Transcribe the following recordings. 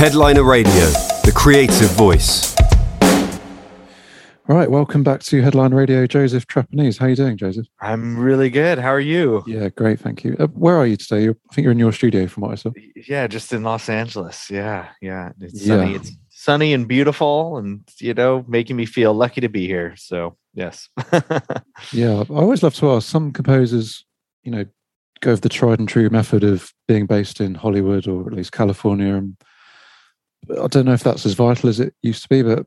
Headliner Radio, the creative voice. All right, welcome back to Headline Radio. Joseph Trapanese. How are you doing, Joseph? I'm really good. How are you? Yeah, great, thank you. Uh, where are you today? You're, I think you're in your studio, from what I saw. Yeah, just in Los Angeles. Yeah, yeah. It's sunny. Yeah. It's sunny and beautiful, and you know, making me feel lucky to be here. So yes. yeah, I always love to ask. Some composers, you know, go of the tried and true method of being based in Hollywood or at least California. And I don't know if that's as vital as it used to be, but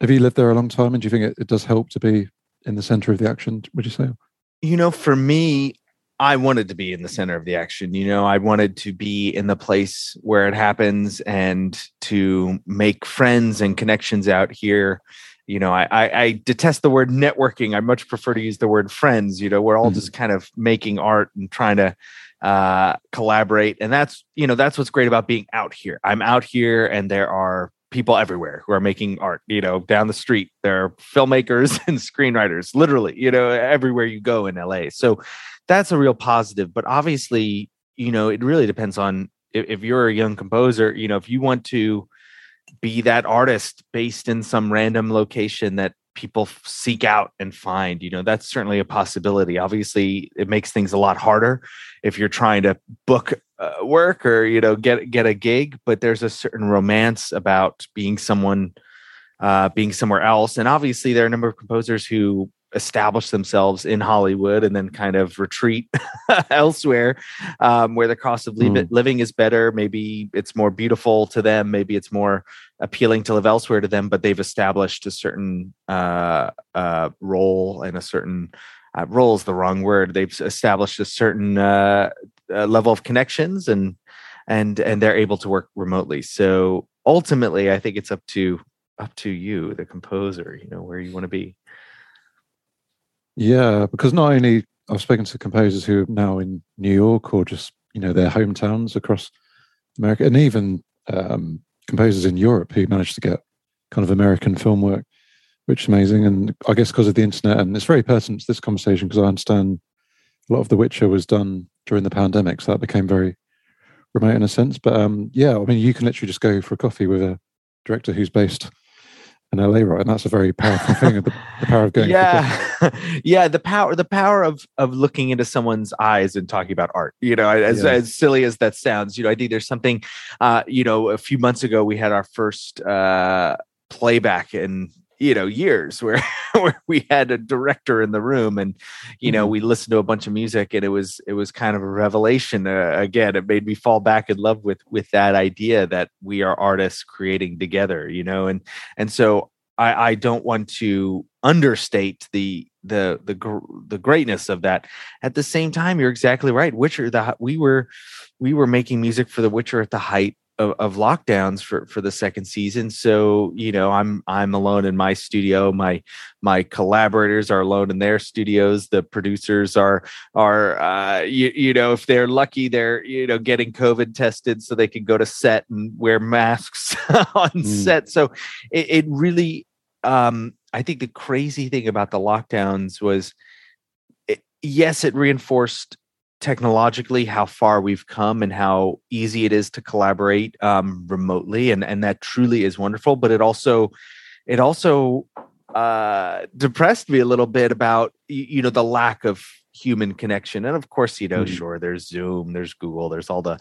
have you lived there a long time and do you think it, it does help to be in the center of the action, would you say? You know, for me, I wanted to be in the center of the action. You know, I wanted to be in the place where it happens and to make friends and connections out here. You know, I, I, I detest the word networking. I much prefer to use the word friends. You know, we're all mm-hmm. just kind of making art and trying to uh, collaborate, and that's you know that's what's great about being out here. I'm out here, and there are people everywhere who are making art you know down the street. There are filmmakers and screenwriters literally you know everywhere you go in la so that's a real positive. But obviously you know it really depends on if, if you're a young composer you know if you want to be that artist based in some random location that people seek out and find you know that's certainly a possibility. Obviously it makes things a lot harder if you're trying to book uh, work or you know get get a gig but there's a certain romance about being someone uh, being somewhere else. And obviously there are a number of composers who establish themselves in Hollywood and then kind of retreat elsewhere um, where the cost of mm. living is better. Maybe it's more beautiful to them. Maybe it's more appealing to live elsewhere to them, but they've established a certain uh, uh, role and a certain uh, role is the wrong word. They've established a certain uh, uh, level of connections and and and they're able to work remotely. So ultimately, I think it's up to up to you, the composer. You know where you want to be. Yeah, because not only I've spoken to composers who are now in New York or just you know their hometowns across America, and even um, composers in Europe who managed to get kind of American film work, which is amazing. And I guess because of the internet, and it's very pertinent to this conversation because I understand a lot of The Witcher was done during the pandemic, so that became very remote in a sense. But um, yeah, I mean, you can literally just go for a coffee with a director who's based in LA, right? And that's a very powerful thing. The, the, power of going. Yeah, yeah. The power, the power of of looking into someone's eyes and talking about art. You know, as yeah. as silly as that sounds, you know, I think there's something. Uh, you know, a few months ago we had our first uh, playback in you know years where where we had a director in the room and you know mm-hmm. we listened to a bunch of music and it was it was kind of a revelation uh, again it made me fall back in love with with that idea that we are artists creating together you know and and so i i don't want to understate the the the gr- the greatness of that at the same time you're exactly right witcher the we were we were making music for the witcher at the height of, of, lockdowns for for the second season. So you know i'm i'm alone in my studio. My my collaborators are alone in their studios. The producers are are uh you, you know if they're lucky they're you know getting covid tested so they can go to set and wear masks on mm. set. So it, it really um i think the crazy thing about the lockdowns was it, yes it reinforced technologically how far we've come and how easy it is to collaborate um, remotely and and that truly is wonderful but it also it also uh, depressed me a little bit about you, know the lack of human connection and of course you know mm-hmm. sure there's zoom there's google there's all the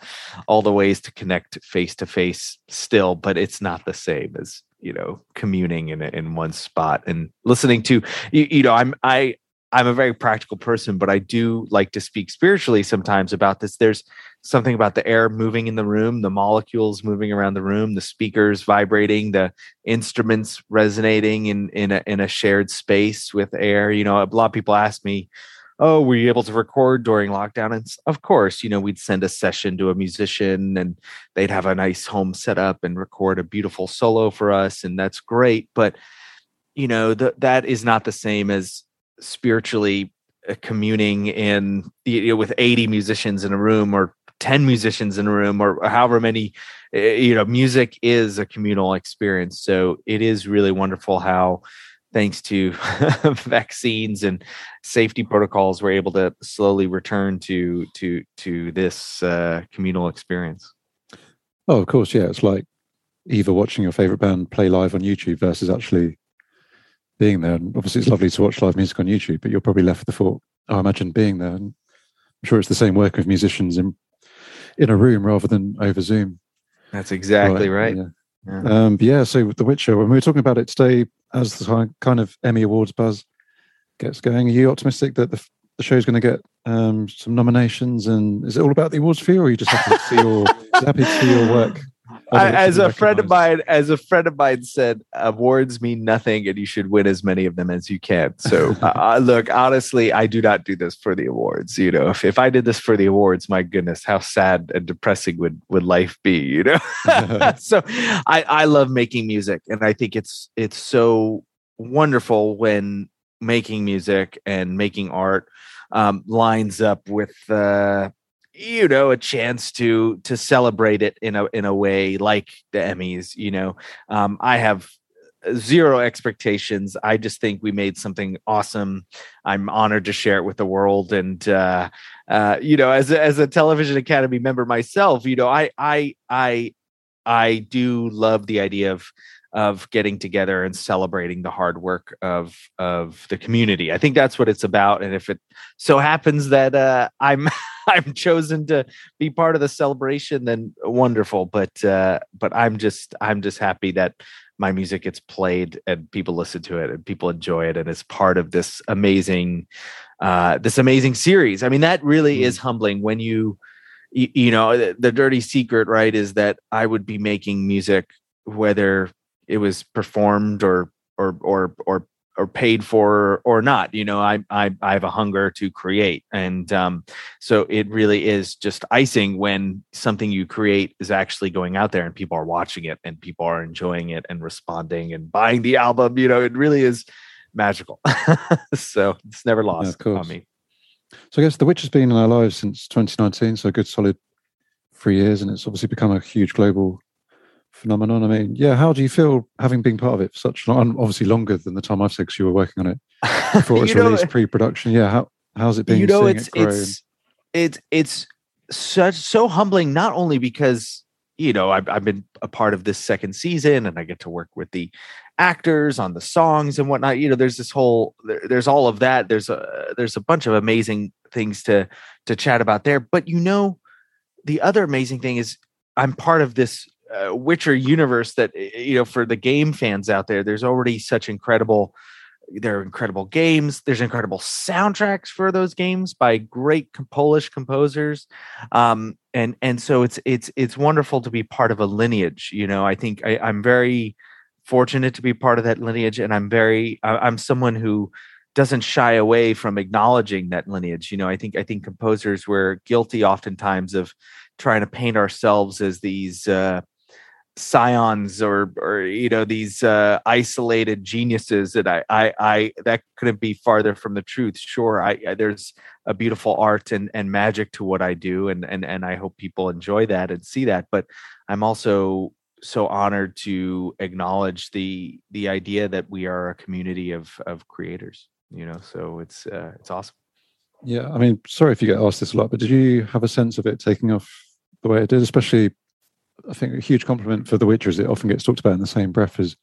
all the ways to connect face to face still but it's not the same as you know communing in in one spot and listening to you, you know i'm i I'm a very practical person, but I do like to speak spiritually sometimes about this. There's something about the air moving in the room, the molecules moving around the room, the speakers vibrating, the instruments resonating in in a, in a shared space with air. You know, a lot of people ask me, "Oh, were you able to record during lockdown?" And of course, you know, we'd send a session to a musician, and they'd have a nice home setup and record a beautiful solo for us, and that's great. But you know, that is not the same as spiritually uh, communing in you know, with 80 musicians in a room or 10 musicians in a room or however many eh, you know music is a communal experience. So it is really wonderful how thanks to vaccines and safety protocols we're able to slowly return to to to this uh, communal experience. Oh of course yeah. It's like either watching your favorite band play live on YouTube versus actually being there. And obviously, it's lovely to watch live music on YouTube, but you're probably left with the thought, I imagine being there. And I'm sure it's the same work with musicians in in a room rather than over Zoom. That's exactly right. right. Yeah. Yeah. Um, yeah. So The Witcher, when we were talking about it today, as the kind of Emmy Awards buzz gets going, are you optimistic that the, the show's going to get um, some nominations? And is it all about the awards for you, or are you just happy to see your happy to see your work I, as a friend of mine, as a friend of mine said, awards mean nothing, and you should win as many of them as you can. So, uh, look, honestly, I do not do this for the awards. You know, if, if I did this for the awards, my goodness, how sad and depressing would would life be? You know, so I I love making music, and I think it's it's so wonderful when making music and making art um, lines up with uh, you know a chance to to celebrate it in a in a way like the emmys you know um, i have zero expectations i just think we made something awesome i'm honored to share it with the world and uh, uh, you know as a, as a television academy member myself you know i i i i do love the idea of of getting together and celebrating the hard work of of the community. I think that's what it's about. And if it so happens that uh, I'm I'm chosen to be part of the celebration, then wonderful. But uh, but I'm just I'm just happy that my music gets played and people listen to it and people enjoy it and it's part of this amazing uh, this amazing series. I mean, that really mm. is humbling when you you, you know the, the dirty secret, right? Is that I would be making music whether it was performed or or or or or paid for or not you know i i, I have a hunger to create. And um, so it really is just icing when something you create is actually going out there and people are watching it and people are enjoying it and responding and buying the album you know it really is magical. So it's never lost yeah, on me. So i guess the witch has been in our lives since 2019 so a good solid three years and it's obviously become a huge global phenomenon. I mean, yeah, how do you feel having been part of it for such long, obviously longer than the time I've said because you were working on it before it was know, released pre-production. Yeah, how how's it been? You know, it's it it's it's it's such so humbling. Not only because you know I've, I've been a part of this second season and I get to work with the actors on the songs and whatnot. You know, there's this whole there, there's all of that. There's a there's a bunch of amazing things to to chat about there. But you know, the other amazing thing is I'm part of this uh, Witcher universe that you know for the game fans out there, there's already such incredible. There are incredible games. There's incredible soundtracks for those games by great Polish composers, um, and and so it's it's it's wonderful to be part of a lineage. You know, I think I, I'm very fortunate to be part of that lineage, and I'm very I'm someone who doesn't shy away from acknowledging that lineage. You know, I think I think composers were guilty oftentimes of trying to paint ourselves as these uh, scions or or you know these uh, isolated geniuses that I, I I that couldn't be farther from the truth. Sure, I, I, there's a beautiful art and and magic to what I do, and and and I hope people enjoy that and see that. But I'm also so honored to acknowledge the the idea that we are a community of of creators. You know, so it's uh, it's awesome. Yeah, I mean, sorry if you get asked this a lot, but did you have a sense of it taking off the way it did, especially I think a huge compliment for The Witcher is it often gets talked about in the same breath as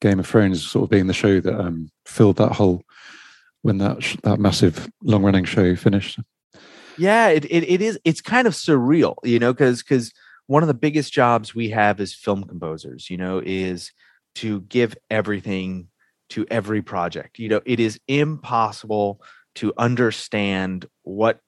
Game of Thrones, sort of being the show that um, filled that hole when that sh- that massive long running show finished. Yeah, it, it it is. It's kind of surreal, you know, because because one of the biggest jobs we have as film composers, you know, is to give everything to every project. You know, it is impossible to understand what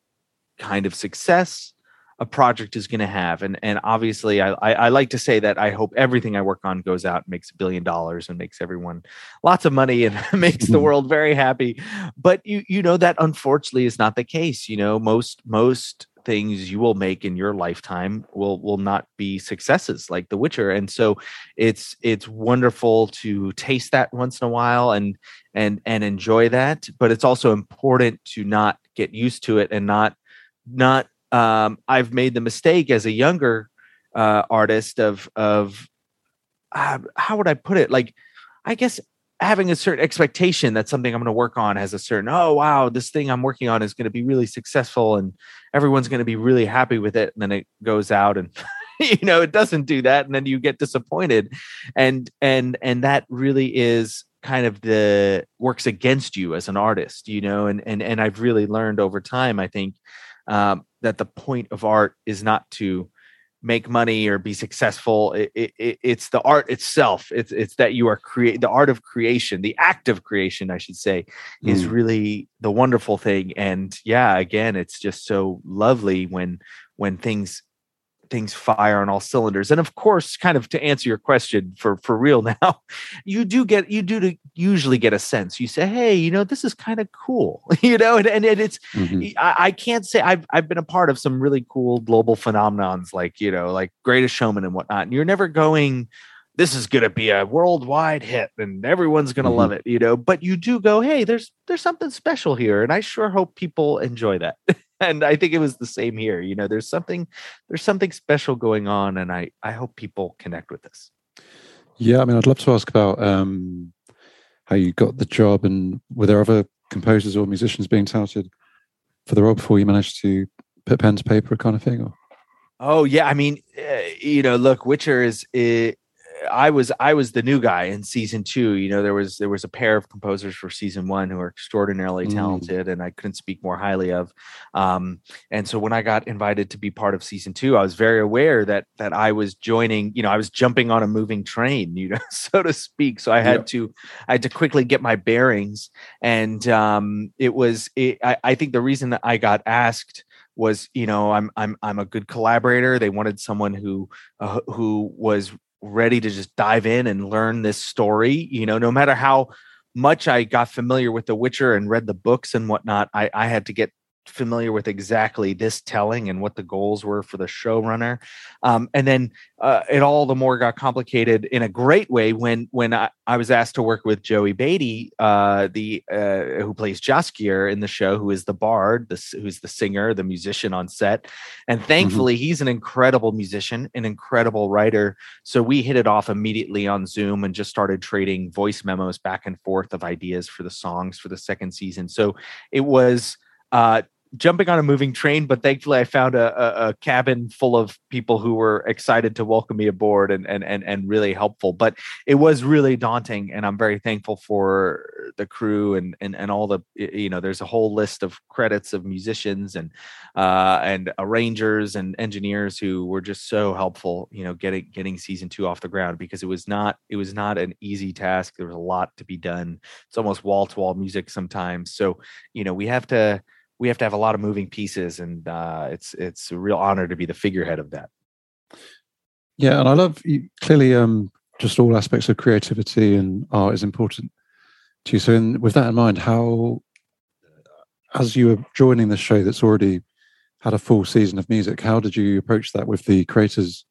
kind of success a project is going to have. And and obviously, I, I, I like to say that I hope everything I work on goes out, makes a billion dollars, and makes everyone lots of money, and makes the mm-hmm. world very happy. But you you know that unfortunately is not the case. You know most most things you will make in your lifetime will will not be successes like the witcher and so it's it's wonderful to taste that once in a while and and and enjoy that but it's also important to not get used to it and not not um, I've made the mistake as a younger uh, artist of of uh, how would I put it? Like, I guess having a certain expectation that something I'm going to work on has a certain oh wow this thing I'm working on is going to be really successful and everyone's going to be really happy with it, and then it goes out and you know it doesn't do that and then you get disappointed and and and that really is kind of the works against you as an artist you know and and and i've really learned over time i think um, that the point of art is not to make money or be successful. It, it, it's the art itself. It's it's that you are create the art of creation the act of creation i should say is mm. really the wonderful thing. And yeah again it's just so lovely when when things things fire on all cylinders. And of course, kind of to answer your question for for real now, you do get you do to usually get a sense. You say, hey, you know, this is kind of cool, you know, and, and, and it's mm-hmm. I, I, can't say I've I've been a part of some really cool global phenomenons like you know like Greatest Showman and whatnot. And you're never going. This is going to be a worldwide hit, and everyone's going to mm-hmm. love it, you know. But you do go, hey, there's there's something special here, and I sure hope people enjoy that. and I think it was the same here. You know, there's something there's something special going on, and I I hope people connect with this. Yeah, I mean, I'd love to ask about um, how you got the job, and were there other composers or musicians being touted for the role before you managed to put pen to paper, kind of thing? Or? Oh yeah, I mean, uh, you know, look, Witcher is it, I was I was the new guy in season two. You know, there was there was a pair of composers for season one who are extraordinarily mm. talented, and I couldn't speak more highly of. Um, and so when I got invited to be part of season two, I was very aware that that I was joining. You know, I was jumping on a moving train, you know, so to speak. So I had yep. to I had to quickly get my bearings, and um, it was it, I, I think the reason that I got asked was you know I'm I'm I'm a good collaborator. They wanted someone who uh, who was ready to just dive in and learn this story. You know, no matter how much I got familiar with The Witcher and read the books and whatnot, I, I had to get familiar with exactly this telling and what the goals were for the showrunner. Um, and then uh, it all the more got complicated in a great way when when I, I was asked to work with Joey Batey uh, the uh, who plays Jaskier in the show, who is the bard, the, who's the singer, the musician on set. And mm-hmm. thankfully, mm-hmm. he's an incredible musician, an incredible writer. So we hit it off immediately on Zoom and just started trading voice memos back and forth of ideas for the songs for the second season. So it was uh, jumping on a moving train, but thankfully I found a, a, a, cabin full of people who were excited to welcome me aboard and, and, and, and really helpful. But it was really daunting and I'm very thankful for the crew and, and, and all the, you know, there's a whole list of credits of musicians and, uh, and arrangers and engineers who were just so helpful, you know, getting, getting season two off the ground because it was not, it was not an easy task. There was a lot to be done. It's almost wall to wall music sometimes. So, you know, we have to, we have to have a lot of moving pieces, and uh, it's it's a real honor to be the figurehead of that. Yeah, and I love clearly um, just all aspects of creativity and art is important to you. So, in, with that in mind, how as you were joining the show that's already had a full season of music, how did you approach that with the creators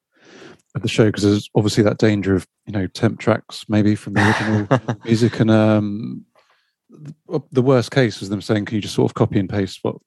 of the show? Because there's obviously that danger of you know temp tracks maybe from the original music, and um, the worst case was them saying, "Can you just sort of copy and paste what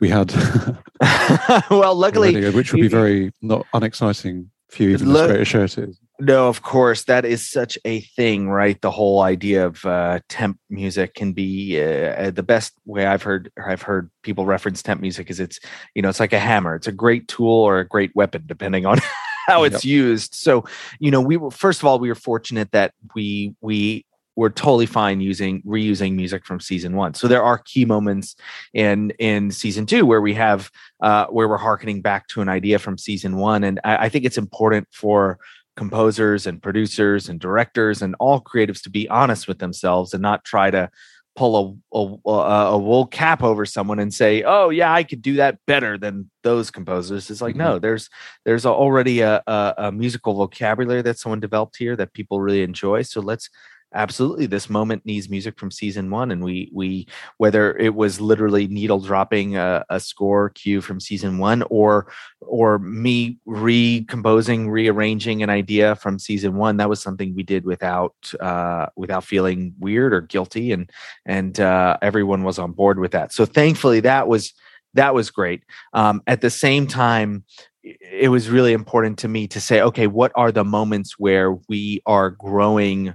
we had?" well, luckily, which would be very not unexciting for you, even look, as great a show it is. No, of course, that is such a thing, right? The whole idea of uh, temp music can be uh, uh the best way I've heard. I've heard people reference temp music is it's you know it's like a hammer. It's a great tool or a great weapon, depending on how it's yep. used. So, you know, we were first of all we were fortunate that we we we're totally fine using reusing music from season one. So there are key moments in in season two where we have uh, where we're harkening back to an idea from season one, and I, I think it's important for composers and producers and directors and all creatives to be honest with themselves and not try to pull a, a, a, wool cap over someone and say, "Oh yeah, I could do that better than those composers." It's like mm-hmm. no, there's there's already a, a, a, musical vocabulary that someone developed here that people really enjoy. So let's absolutely this moment needs music from season one and we we whether it was literally needle dropping a, a score cue from season one or or me recomposing rearranging an idea from season one that was something we did without uh without feeling weird or guilty and and uh everyone was on board with that. So thankfully that was that was great. Um at the same time it was really important to me to say okay what are the moments where we are growing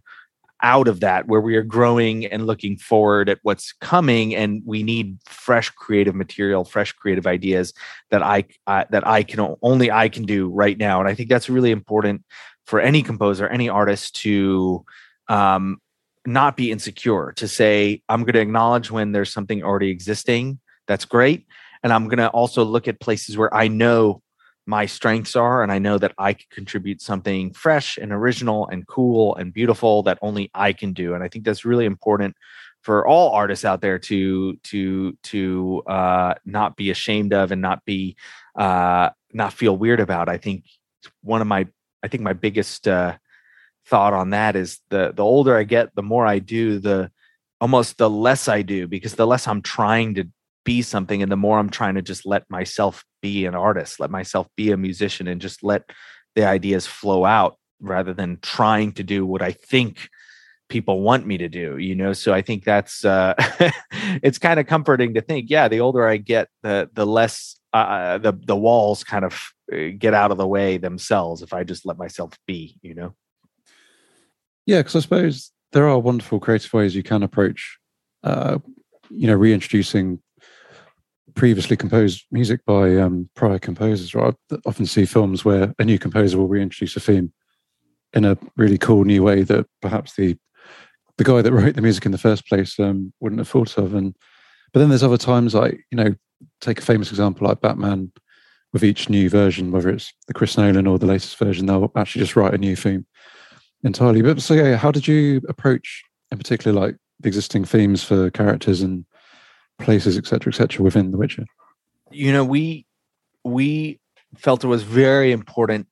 out of that where we are growing and looking forward at what's coming and we need fresh creative material fresh creative ideas that i uh, that i can only i can do right now. And i think that's really important for any composer any artist to um, not be insecure to say i'm going to acknowledge when there's something already existing that's great and i'm going to also look at places where i know my strengths are and i know that i can contribute something fresh and original and cool and beautiful that only i can do and i think that's really important for all artists out there to to to uh, not be ashamed of and not be uh, not feel weird about. I think one of my i think my biggest uh, thought on that is the the older i get the more i do the almost the less i do because the less i'm trying to be something and the more i'm trying to just let myself be an artist let myself be a musician and just let the ideas flow out rather than trying to do what i think people want me to do you know? So i think that's uh it's kind of comforting to think yeah the older i get the the less uh, uh the the walls kind of uh, get out of the way themselves if i just let myself be you know? Yeah because i suppose there are wonderful creative ways you can approach uh you know reintroducing previously composed music by um, prior composers. Right? I often see films where a new composer will reintroduce a theme in a really cool new way that perhaps the the guy that wrote the music in the first place um, wouldn't have thought of. And but then there's other times like you know take a famous example like Batman. With each new version, whether it's the Chris Nolan or the latest version, they'll actually just write a new theme entirely. But so yeah, how did you approach, in particular, like the existing themes for characters and places, etc., etc., within The Witcher? You know, we we felt it was very important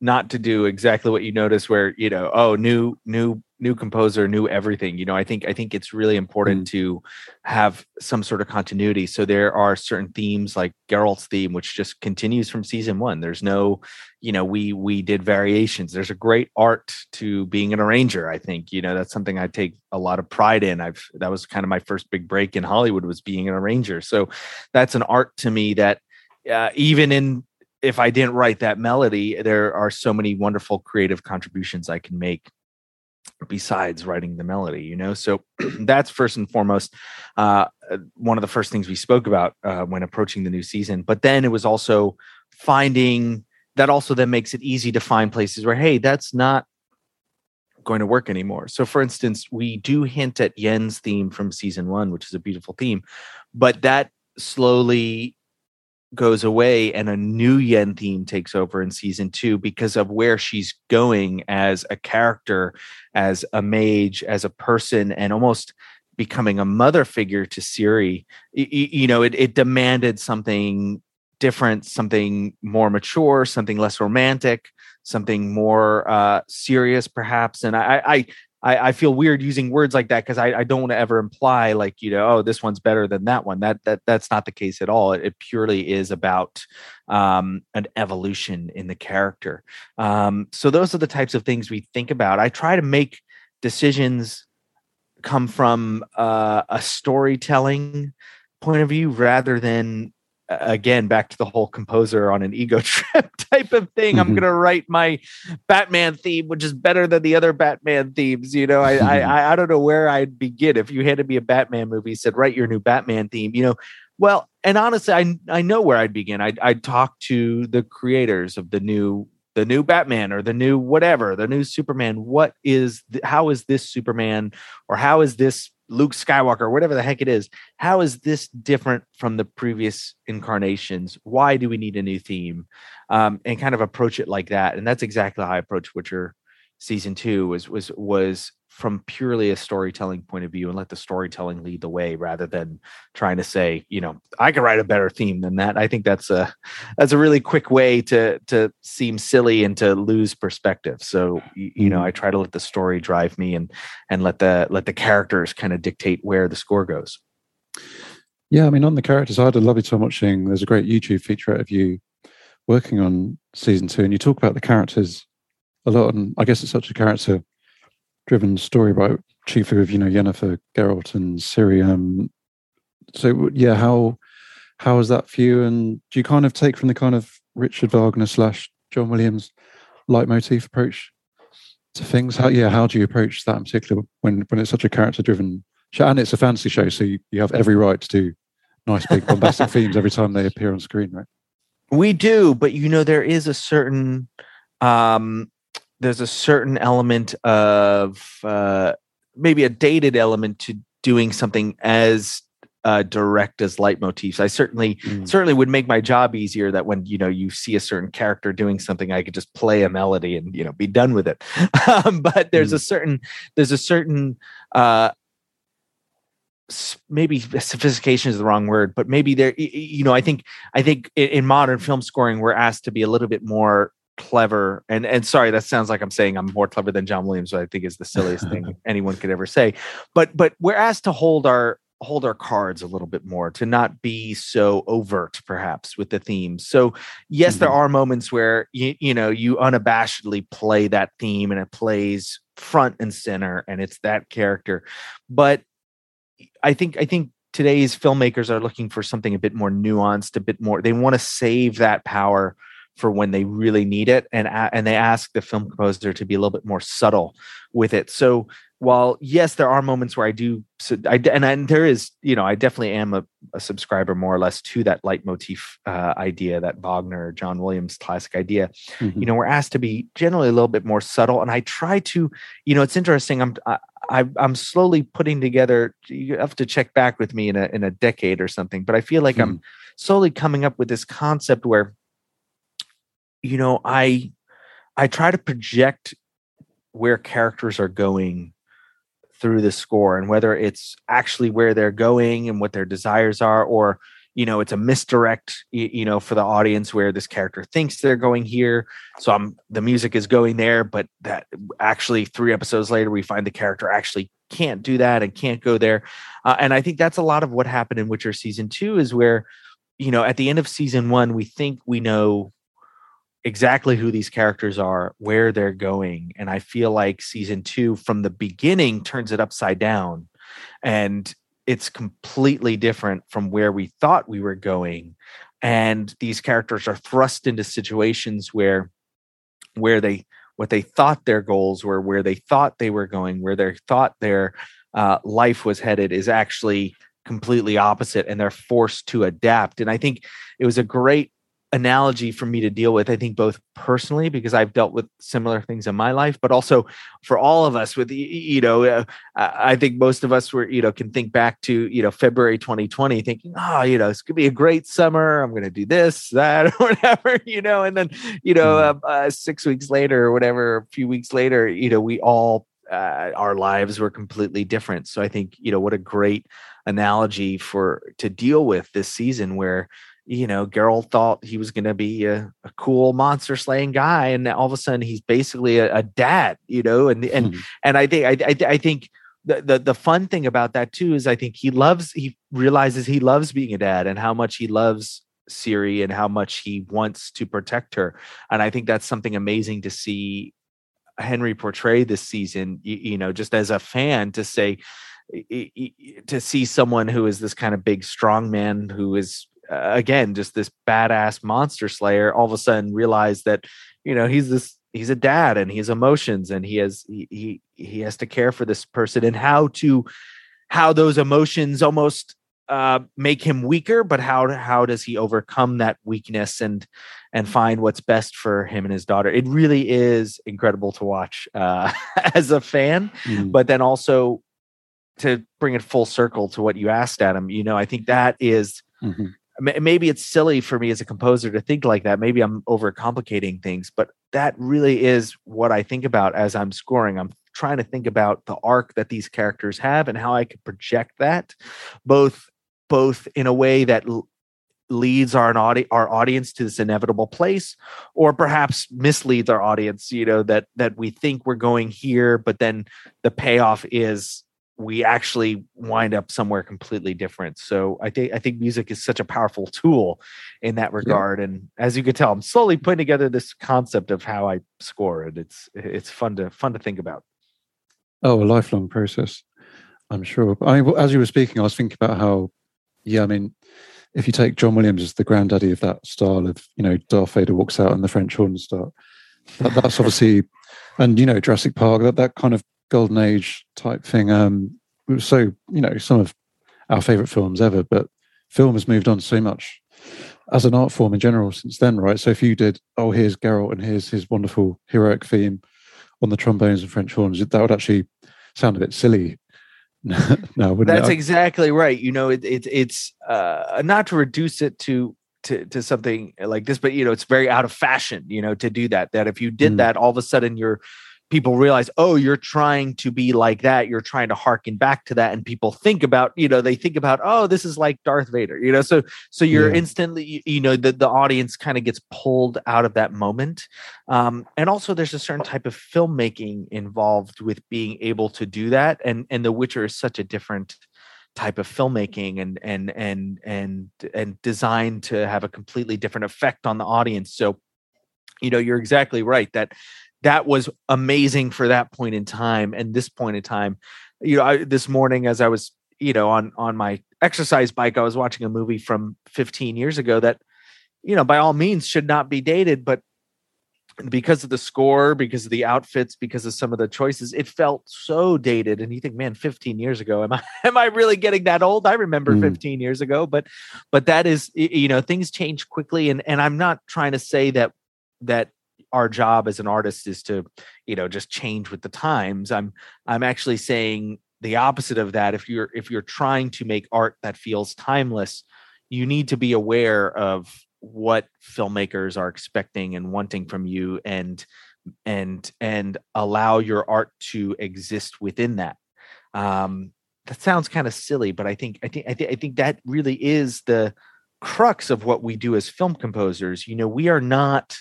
not to do exactly what you notice where you know oh new new new composer new everything you know i think i think it's really important mm. to have some sort of continuity. So there are certain themes like Geralt's theme which just continues from season 1 there's no you know we we did variations. There's a great art to being an arranger i think you know that's something i take a lot of pride in. I've that was kind of my first big break in hollywood was being an arranger. So that's an art to me that uh, even in if I didn't write that melody, there are so many wonderful creative contributions I can make besides writing the melody you know? So that's first and foremost uh, uh, one of the first things we spoke about uh, when approaching the new season. But then it was also finding that also then makes it easy to find places where hey that's not going to work anymore. So for instance we do hint at yen's theme from season one which is a beautiful theme but that slowly goes away and a new Yen theme takes over in season two because of where she's going as a character, as a mage, as a person, and almost becoming a mother figure to Ciri. You, you know, it, it demanded something different, something more mature, something less romantic, something more uh, serious, perhaps. And I, I, I, I feel weird using words like that because I, I don't want to ever imply like you know oh this one's better than that one. That that that's not the case at all. It, it purely is about um, an evolution in the character. Um, so those are the types of things we think about. I try to make decisions come from uh, a storytelling point of view rather than again back to the whole composer on an ego trip type of thing. Mm-hmm. i'm gonna write my batman theme which is better than the other batman themes you know? I, mm-hmm. I i don't know where i'd begin if you handed me a batman movie said write your new batman theme you know? Well and honestly i i know where i'd begin. I'd, I'd talk to the creators of the new the new batman or the new whatever the new superman. What is th- how is this superman or how is this Luke Skywalker, whatever the heck it is. How is this different from the previous incarnations? Why do we need a new theme? Um, and kind of approach it like that. And that's exactly how I approach Witcher season two was was was from purely a storytelling point of view and let the storytelling lead the way rather than trying to say you know i can write a better theme than that. I think that's a that's a really quick way to to seem silly and to lose perspective. So you, you know mm-hmm. i try to let the story drive me and and let the let the characters kind of dictate where the score goes. Yeah i mean on the characters i had a lovely time watching there's a great youtube feature of you working on season two and you talk about the characters a lot and i guess it's such a character driven story about chiefly with you know Yennefer, Geralt, and Ciri. Um, so yeah, how how is that for you? And do you kind of take from the kind of Richard Wagner slash John Williams leitmotif approach to things. How yeah, how do you approach that in particular when when it's such a character driven show and it's a fantasy show, so you, you have every right to do nice big bombastic themes every time they appear on screen, right? We do, but you know there is a certain um there's a certain element of uh maybe a dated element to doing something as uh, direct as leitmotifs. I certainly mm. certainly would make my job easier that when you know you see a certain character doing something, I could just play a melody and you know be done with it. um, but there's mm. a certain there's a certain uh, maybe sophistication is the wrong word, but maybe there you know I think I think in modern film scoring we're asked to be a little bit more clever and and sorry that sounds like i'm saying i'm more clever than john williams i think is the silliest thing anyone could ever say. But but we're asked to hold our hold our cards a little bit more to not be so overt perhaps with the themes so yes mm-hmm. there are moments where you you know you unabashedly play that theme and it plays front and center and it's that character. But i think i think today's filmmakers are looking for something a bit more nuanced a bit more they want to save that power for when they really need it and and they ask the film composer to be a little bit more subtle with it so while yes, there are moments where I do, so I, and, and there is, you know, I definitely am a, a subscriber more or less to that leitmotif uh, idea, that Wagner, John Williams classic idea. Mm-hmm. You know, we're asked to be generally a little bit more subtle, and I try to, you know, it's interesting. I'm I, I, I'm slowly putting together. You have to check back with me in a in a decade or something, but I feel like mm-hmm. I'm slowly coming up with this concept where, you know, I I try to project where characters are going through the score and whether it's actually where they're going and what their desires are or you know it's a misdirect you know for the audience where this character thinks they're going here. So i'm the music is going there but that actually three episodes later we find the character actually can't do that and can't go there. Uh, and i think that's a lot of what happened in witcher season two is where you know at the end of season one we think we know exactly who these characters are, where they're going. And I feel like season two from the beginning turns it upside down and it's completely different from where we thought we were going. And these characters are thrust into situations where where they what they thought their goals were, where they thought they were going, where they thought their uh, life was headed is actually completely opposite and they're forced to adapt. And I think it was a great analogy for me to deal with i think both personally because i've dealt with similar things in my life but also for all of us with you know uh, i think most of us were you know can think back to you know february 2020 thinking oh you know it's gonna be a great summer. I'm gonna do this that or whatever you know and then you know uh, uh, six weeks later or whatever a few weeks later you know we all uh, our lives were completely different. So i think you know what a great analogy for to deal with this season where you know, Geralt thought he was going to be a, a, cool monster slaying guy, and all of a sudden he's basically a, a dad, you know, and and mm-hmm. and I think I, I, I think the, the the fun thing about that too is I think he loves he realizes he loves being a dad and how much he loves Ciri and how much he wants to protect her, and I think that's something amazing to see Henry portray this season. You, you know, just as a fan to say to see someone who is this kind of big strong man who is uh, again just this badass monster slayer all of a sudden realize that you know he's this he's a dad and he has emotions and he has he, he he has to care for this person and how to how those emotions almost uh, make him weaker but how how does he overcome that weakness and and find what's best for him and his daughter it really is incredible to watch uh, as a fan mm. but then also to bring it full circle to what you asked adam you know i think that is, mm-hmm maybe it's silly for me as a composer to think like that. Maybe i'm overcomplicating things but that really is what i think about as i'm scoring. I'm trying to think about the arc that these characters have and how i could project that both both in a way that l- leads our audi- our audience to this inevitable place or perhaps misleads our audience you know that that we think we're going here but then the payoff is we actually wind up somewhere completely different. So I think I think music is such a powerful tool in that regard. Yeah. And as you can tell, I'm slowly putting together this concept of how I score it. It's it's fun to fun to think about. Oh, a lifelong process, I'm sure. I mean, as you were speaking, I was thinking about how, yeah, I mean, if you take John Williams as the granddaddy of that style of, you know, Darth Vader walks out and the French horns start, that, that's obviously and you know Jurassic Park that that kind of golden age type thing. Um, it was so you know some of our favorite films ever, but film has moved on so much as an art form in general since then, right? So if you did, oh, here's Geralt and here's his wonderful heroic theme on the trombones and French horns, that would actually sound a bit silly. no, that's it? exactly right. You know, it, it it's uh, not to reduce it to to to something like this, but you know, it's very out of fashion. You know, to do that. That if you did mm. that, all of a sudden you're people realize, oh, you're trying to be like that. You're trying to harken back to that. And people think about, you know, they think about, oh, this is like Darth Vader, you know. So so you're yeah. instantly, you know, the, the audience kind of gets pulled out of that moment. Um, and also there's a certain type of filmmaking involved with being able to do that. And and The Witcher is such a different type of filmmaking and and and and and designed to have a completely different effect on the audience. So you know you're exactly right that that was amazing for that point in time and this point in time. You know I, this morning as i was you know on on my exercise bike i was watching a movie from 15 years ago that you know by all means should not be dated but because of the score because of the outfits because of some of the choices it felt so dated. And you think man 15 years ago am i am i really getting that old? I remember mm. 15 years ago but but that is you know things change quickly. And and i'm not trying to say that that our job as an artist is to you know just change with the times. I'm i'm actually saying the opposite of that. If you're if you're trying to make art that feels timeless you need to be aware of what filmmakers are expecting and wanting from you and and and allow your art to exist within that. Um that sounds kind of silly but i think i think I, th- I think that really is the crux of what we do as film composers. You know we are not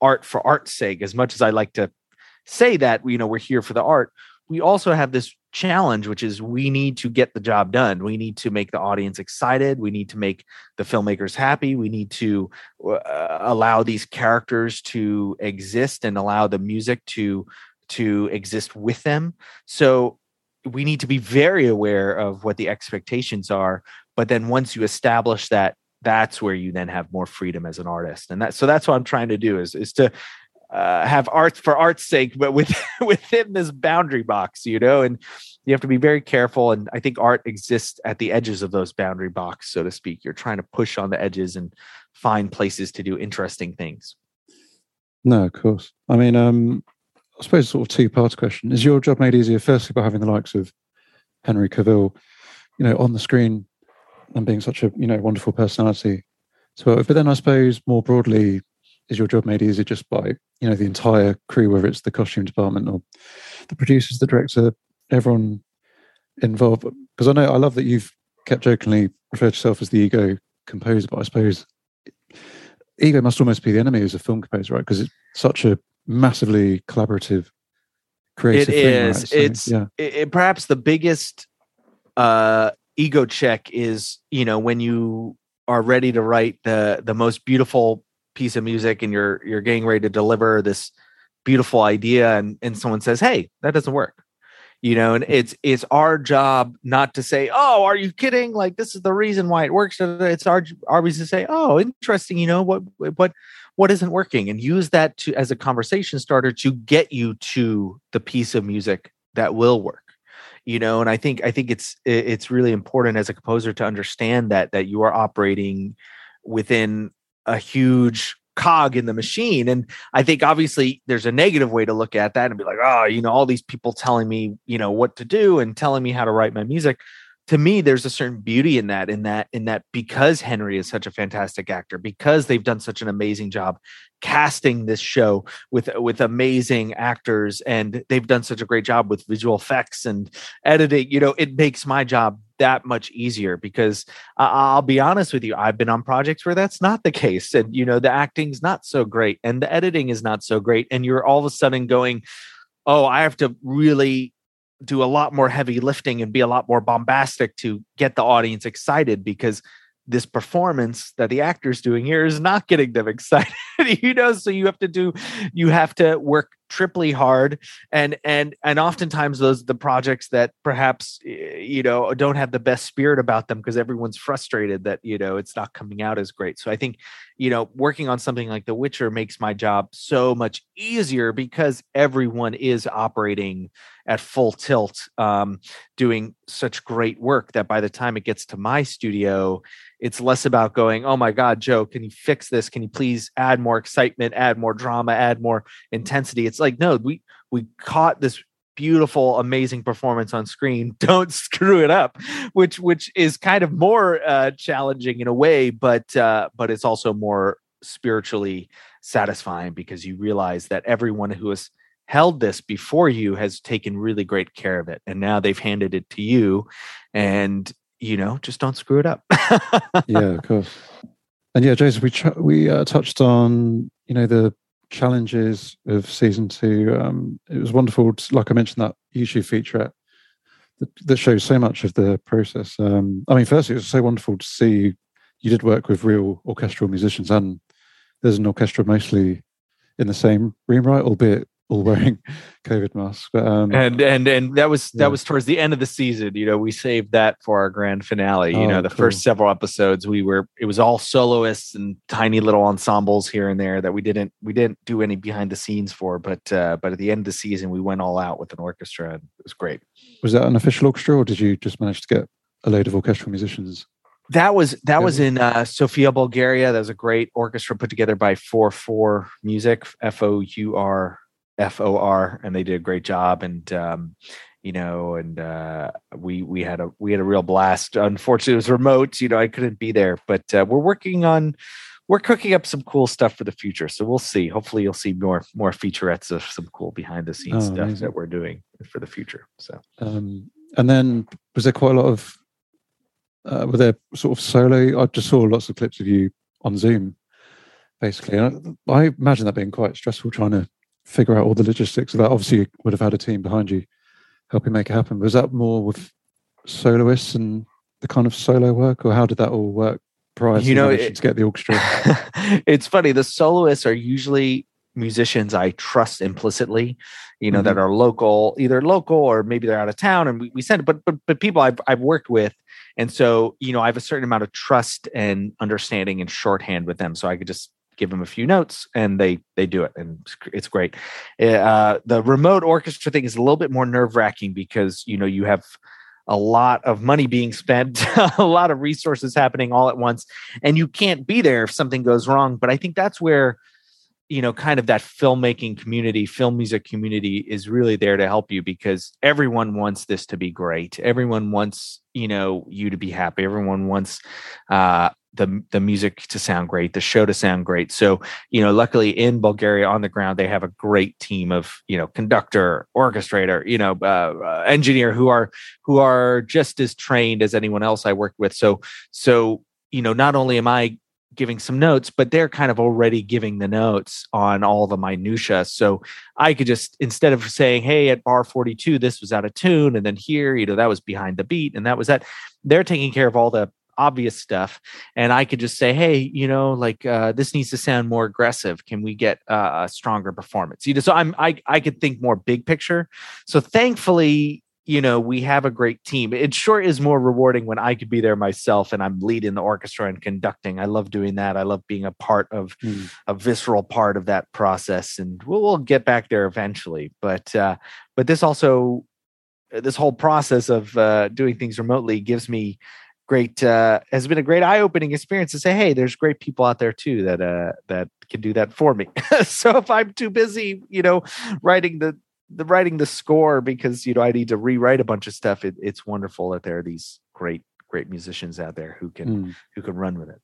art for art's sake as much as i like to say that you know we're here for the art we also have this challenge which is we need to get the job done. We need to make the audience excited. We need to make the filmmakers happy. We need to uh, allow these characters to exist and allow the music to to exist with them. So we need to be very aware of what the expectations are but then once you establish that that's where you then have more freedom as an artist. And that so that's what i'm trying to do is is to uh, have art for art's sake but with within this boundary box you know? And you have to be very careful. And i think art exists at the edges of those boundary box so to speak. You're trying to push on the edges and find places to do interesting things. No of course. I mean um i suppose sort of two part question. Is your job made easier firstly by having the likes of henry cavill you know on the screen and being such a you know wonderful personality. So, but then I suppose more broadly, is your job made easier just by you know the entire crew, whether it's the costume department or the producers, the director, everyone involved? Because I know I love that you've kept jokingly referred to yourself as the ego composer, but I suppose ego must almost be the enemy as a film composer, right? Because it's such a massively collaborative, creative. It thing, is. Right? So, it's yeah. it, perhaps the biggest uh, ego check is you know when you are ready to write the the most beautiful piece of music and you're you're getting ready to deliver this beautiful idea and and someone says hey that doesn't work. You know and it's it's our job not to say oh are you kidding? Like this is the reason why it works. It's our our reason to say oh interesting you know what what what isn't working? And use that to as a conversation starter to get you to the piece of music that will work you know and i think i think it's it's really important as a composer to understand that that you are operating within a huge cog in the machine and i think obviously there's a negative way to look at that and be like oh you know all these people telling me you know what to do and telling me how to write my music to me there's a certain beauty in that in that in that because henry is such a fantastic actor because they've done such an amazing job casting this show with with amazing actors and they've done such a great job with visual effects and editing you know it makes my job that much easier because I'll be honest with you I've been on projects where that's not the case and you know the acting's not so great and the editing is not so great and you're all of a sudden going oh I have to really do a lot more heavy lifting and be a lot more bombastic to get the audience excited because this performance that the actor's doing here is not getting them excited you know? So you have to do you have to work triply hard and and and oftentimes those the projects that perhaps you know don't have the best spirit about them because everyone's frustrated that you know it's not coming out as great. So i think you know working on something like the witcher makes my job so much easier because everyone is operating at full tilt um, doing such great work that by the time it gets to my studio it's less about going oh my god joe can you fix this? Can you please add more excitement add more drama add more intensity? It's like no we we caught this beautiful amazing performance on screen. Don't screw it up which which is kind of more uh challenging in a way but uh but it's also more spiritually satisfying because you realize that everyone who has held this before you has taken really great care of it and now they've handed it to you and you know just don't screw it up. Yeah of course. And yeah joseph we ch- we uh, touched on you know the challenges of season two um it was wonderful to, like i mentioned that youtube feature that, that shows so much of the process. Um i mean firstly it was so wonderful to see you, you did work with real orchestral musicians and there's an orchestra mostly in the same room right? Albeit all wearing COVID masks. But um, and and and that was that was towards the end of the season. You know, we saved that for our grand finale. You oh, know, the cool. first several episodes we were it was all soloists and tiny little ensembles here and there that we didn't we didn't do any behind the scenes for. But uh, but at the end of the season, we went all out with an orchestra. and It was great. Was that an official orchestra, or did you just manage to get a load of orchestral musicians? that was that was in uh, Sofia, Bulgaria. That was a great orchestra put together by Four For Music, F O U R F O R, and they did a great job. And um, you know, and uh, we we had a we had a real blast. Unfortunately, it was remote. You know, I couldn't be there, but uh, we're working on we're cooking up some cool stuff for the future. So we'll see. Hopefully, you'll see more more featurettes of some cool behind the scenes oh, stuff amazing. that we're doing for the future. So, um, and then was there quite a lot of uh, were there sort of solo? I just saw lots of clips of you on Zoom, basically. And I, I imagine that being quite stressful trying to figure out all the logistics of that. Obviously, you would have had a team behind you helping make it happen. Was that more with soloists and the kind of solo work, or how did that all work prior you know, it, to get the orchestra? it's funny. The soloists are usually musicians I trust implicitly, you know, mm-hmm. that are local, either local or maybe they're out of town, and we, we send it. But but but people I've I've worked with, and so you know I have a certain amount of trust and understanding and shorthand with them, so I could just give them a few notes and they they do it and it's great. Eh, uh, the remote orchestra thing is a little bit more nerve wracking because you know you have a lot of money being spent a lot of resources happening all at once and you can't be there if something goes wrong but i think that's where you know kind of that filmmaking community film music community is really there to help you because everyone wants this to be great. Everyone wants you know you to be happy. Everyone wants uh the the music to sound great, the show to sound great. So, you know, luckily in Bulgaria on the ground, they have a great team of you know conductor, orchestrator, you know, uh, uh, engineer who are who are just as trained as anyone else I worked with. So, so you know, not only am I giving some notes, but they're kind of already giving the notes on all the minutia. So I could just instead of saying, "Hey, at bar 42, this was out of tune," and then here, you know, that was behind the beat, and that was that. They're taking care of all the obvious stuff and i could just say hey you know like uh, this needs to sound more aggressive. Can we get uh, a stronger performance? You know so i'm i i could think more big picture. So thankfully you know we have a great team. It sure is more rewarding when i could be there myself and i'm leading the orchestra and conducting. I love doing that. I love being a part of mm. a visceral part of that process and we'll, we'll get back there eventually. But uh but this also this whole process of uh, doing things remotely gives me great uh, has been a great eye-opening experience to say hey there's great people out there too that uh that can do that for me so if i'm too busy you know writing the the writing the score because you know i need to rewrite a bunch of stuff it, it's wonderful that there are these great great musicians out there who can mm. who can run with it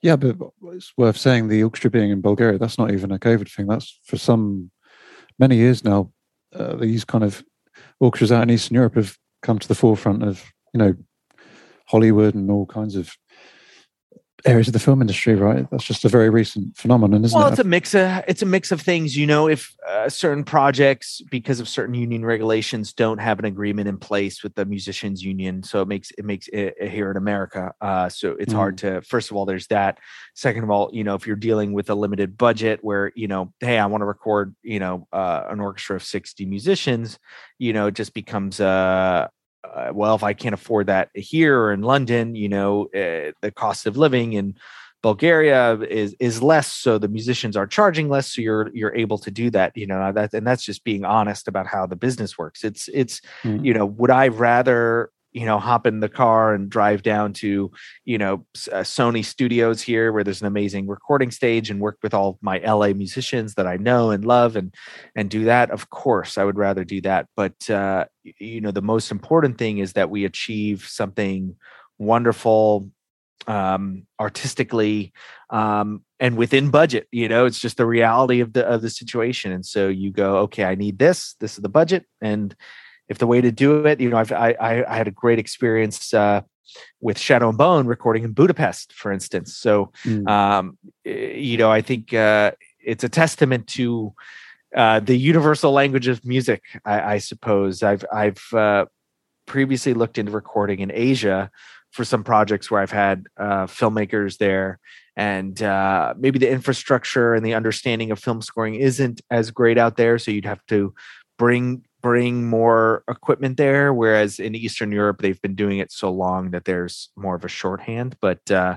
yeah but it's worth saying the orchestra being in bulgaria that's not even a covid thing that's for some many years now uh, these kind of orchestras out in eastern europe have come to the forefront of you know Hollywood and all kinds of areas of the film industry, right? That's just a very recent phenomenon, isn't well, it? Well, it's a mix of it's a mix of things. You know, if uh, certain projects, because of certain union regulations, don't have an agreement in place with the musicians union, so it makes it makes it, it here in America. Uh, so it's mm. hard to. First of all, there's that. Second of all, you know, if you're dealing with a limited budget, where you know, hey, I want to record, you know, uh, an orchestra of sixty musicians, you know, it just becomes uh uh, well, if I can't afford that here or in London, you know, uh, the cost of living in Bulgaria is is less, so the musicians are charging less, so you're you're able to do that. You know that, and that's just being honest about how the business works. It's it's mm. you know, would I rather you know hop in the car and drive down to you know uh, sony studios here where there's an amazing recording stage and work with all my la musicians that i know and love and and do that. Of course i would rather do that but uh you know the most important thing is that we achieve something wonderful um artistically um and within budget you know it's just the reality of the of the situation. And so you go okay i need this. This is the budget. And if the way to do it, you know, I've, I, I had a great experience uh, with Shadow and Bone recording in Budapest, for instance. So, mm. um, you know, I think uh, it's a testament to uh, the universal language of music. I, I suppose I've I've uh, previously looked into recording in Asia for some projects where I've had uh, filmmakers there, and uh, maybe the infrastructure and the understanding of film scoring isn't as great out there. So you'd have to bring bring more equipment there whereas in eastern europe they've been doing it so long that there's more of a shorthand. But uh,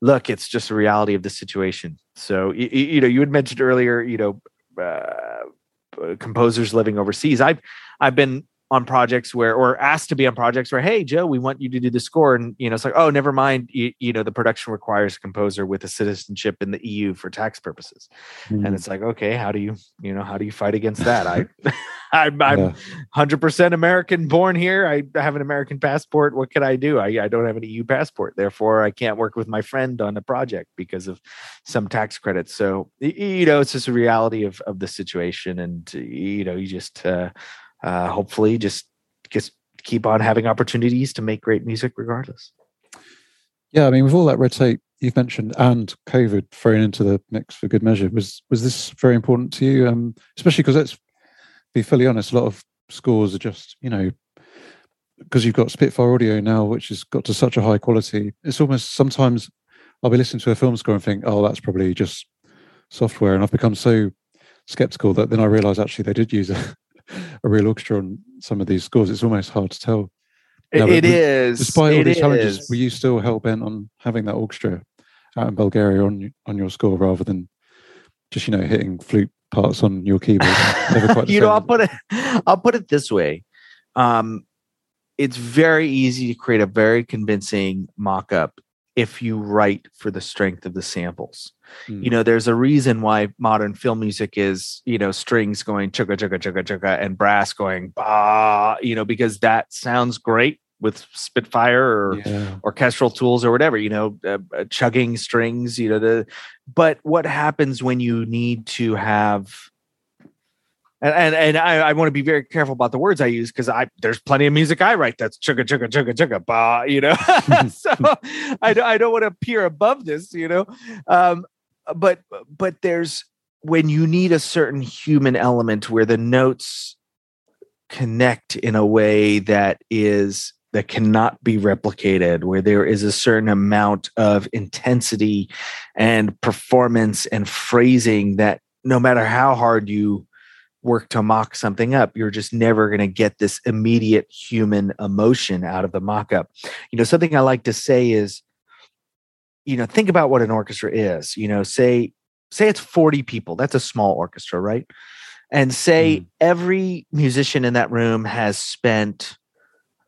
look it's just a reality of the situation. So you, you know you had mentioned earlier you know uh, composers living overseas. I've i've been on projects where or asked to be on projects where hey joe we want you to do the score. And you know it's like oh never mind. You, you know the production requires a composer with a citizenship in the eu for tax purposes. Mm-hmm. and it's like okay how do you you know how do you fight against that? I i'm, I'm yeah. 100% american born here. I have an american passport. What can i do? I, I don't have an eu passport. Therefore i can't work with my friend on a project because of some tax credits. So you know it's just a reality of of the situation. And you know you just uh uh, hopefully just just keep on having opportunities to make great music regardless. Yeah, I mean, with all that red tape you've mentioned and COVID thrown into the mix for good measure, was was this very important to you? Um, especially because let's be fully honest, a lot of scores are just you know because you've got Spitfire audio now, which has got to such a high quality. It's almost sometimes I'll be listening to a film score and think, oh, that's probably just software, and I've become so skeptical that then I realise actually they did use a, a real orchestra on some of these scores. It's almost hard to tell. No, it is. Despite all it these challenges, is. were you still hell bent on having that orchestra out in Bulgaria on on your score rather than just you know hitting flute parts on your keyboard? you know, I'll put it. I'll put it this way. Um, it's very easy to create a very convincing mock-up if you write for the strength of the samples. Mm. You know, there's a reason why modern film music is, you know, strings going chugga chugga chugga chugga and brass going bah, you know, because that sounds great with Spitfire or yeah. orchestral tools or whatever, you know, uh, uh, chugging strings, you know, the but what happens when you need to have and and, and I, I want to be very careful about the words I use because I there's plenty of music I write that's chugga chugga chugga chugga ba you know? So I don't I don't want to appear above this you know? Um, but but there's when you need a certain human element where the notes connect in a way that is that cannot be replicated where there is a certain amount of intensity and performance and phrasing that no matter how hard you work to mock something up you're just never going to get this immediate human emotion out of the mock up you know something i like to say is you know think about what an orchestra is you know say say it's 40 people that's a small orchestra right and say mm. every musician in that room has spent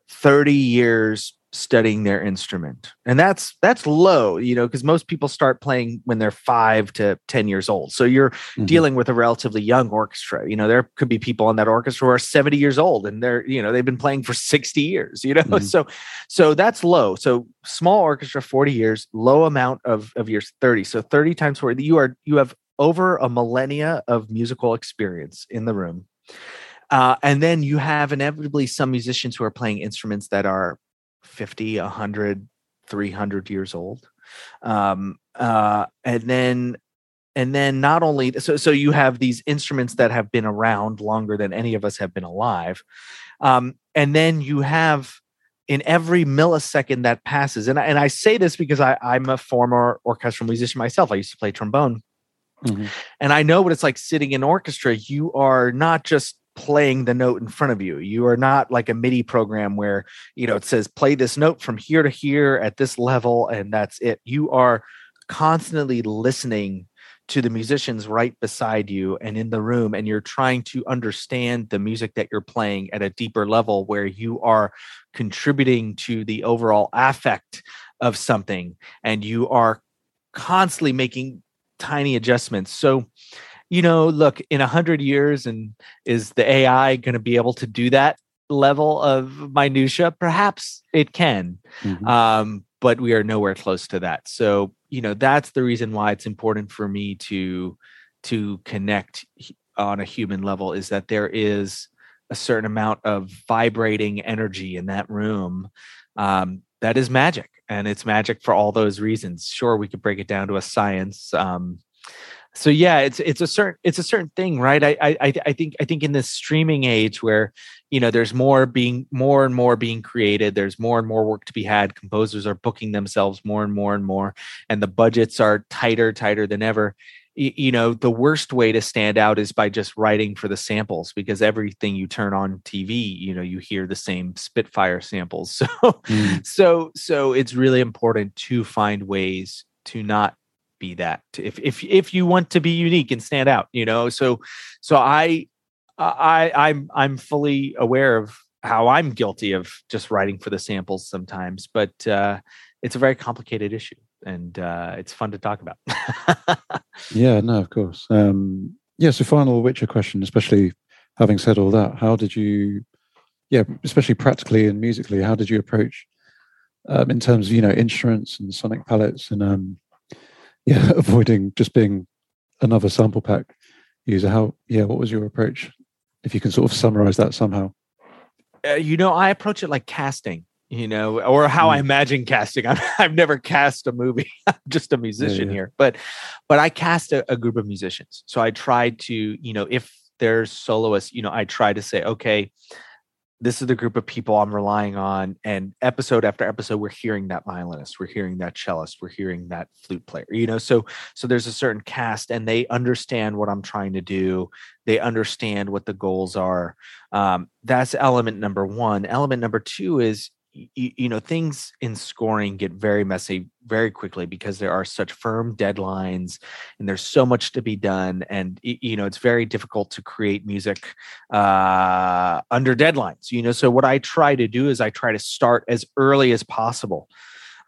30 years studying their instrument. And that's that's low you know because most people start playing when they're five to ten years old. So you're mm-hmm. dealing with a relatively young orchestra. You know there could be people in that orchestra who are 70 years old and they're you know they've been playing for 60 years you know? Mm-hmm. so so that's low. So small orchestra 40 years low amount of of years 30 so 30 times 40 you are you have over a millennia of musical experience in the room. Uh, and then you have inevitably some musicians who are playing instruments that are 50 100 300 years old. Um, uh, and then and then not only so so you have these instruments that have been around longer than any of us have been alive. Um, and then you have in every millisecond that passes and I, and I say this because I, i'm a former orchestral musician myself. I used to play trombone. Mm-hmm. and i know what it's like sitting in orchestra. You are not just playing the note in front of you. You are not like a midi program where you know it says play this note from here to here at this level and that's it. You are constantly listening to the musicians right beside you and in the room and you're trying to understand the music that you're playing at a deeper level where you are contributing to the overall affect of something and you are constantly making tiny adjustments. So you know look in a hundred years and is the ai going to be able to do that level of minutia? Perhaps it can mm-hmm. um, but we are nowhere close to that. So you know that's the reason why it's important for me to to connect on a human level is that there is a certain amount of vibrating energy in that room um, that is magic and it's magic for all those reasons. Sure we could break it down to a science um, so yeah it's it's a certain it's a certain thing right I, I i think i think in this streaming age where you know there's more being more and more being created there's more and more work to be had composers are booking themselves more and more and more and the budgets are tighter tighter than ever you know the worst way to stand out is by just writing for the samples because everything you turn on tv you know you hear the same spitfire samples so mm. so so it's really important to find ways to not be that if if if you want to be unique and stand out you know? So so i i i'm i'm fully aware of how i'm guilty of just writing for the samples sometimes but uh it's a very complicated issue and uh it's fun to talk about. Yeah no of course. Um yeah so final witcher question especially having said all that how did you yeah especially practically and musically how did you approach um, in terms of you know instruments and sonic palettes and um yeah, avoiding just being another sample pack user. How, yeah, what was your approach? If you can sort of summarize that somehow. Uh, you know, I approach it like casting, you know, or how mm. I imagine casting. i have never cast a movie. I'm just a musician yeah, yeah. here, but, but I cast a, a group of musicians. So I tried to, you know, if there's soloists, you know, I try to say, okay, this is the group of people I'm relying on. And episode after episode, we're hearing that violinist, we're hearing that cellist, we're hearing that flute player. You know, so so there's a certain cast, and they understand what I'm trying to do. They understand what the goals are. Um, that's element number one. Element number two is you, you, know things in scoring get very messy very quickly because there are such firm deadlines and there's so much to be done and you know it's very difficult to create music uh, under deadlines you know? So what i try to do is i try to start as early as possible.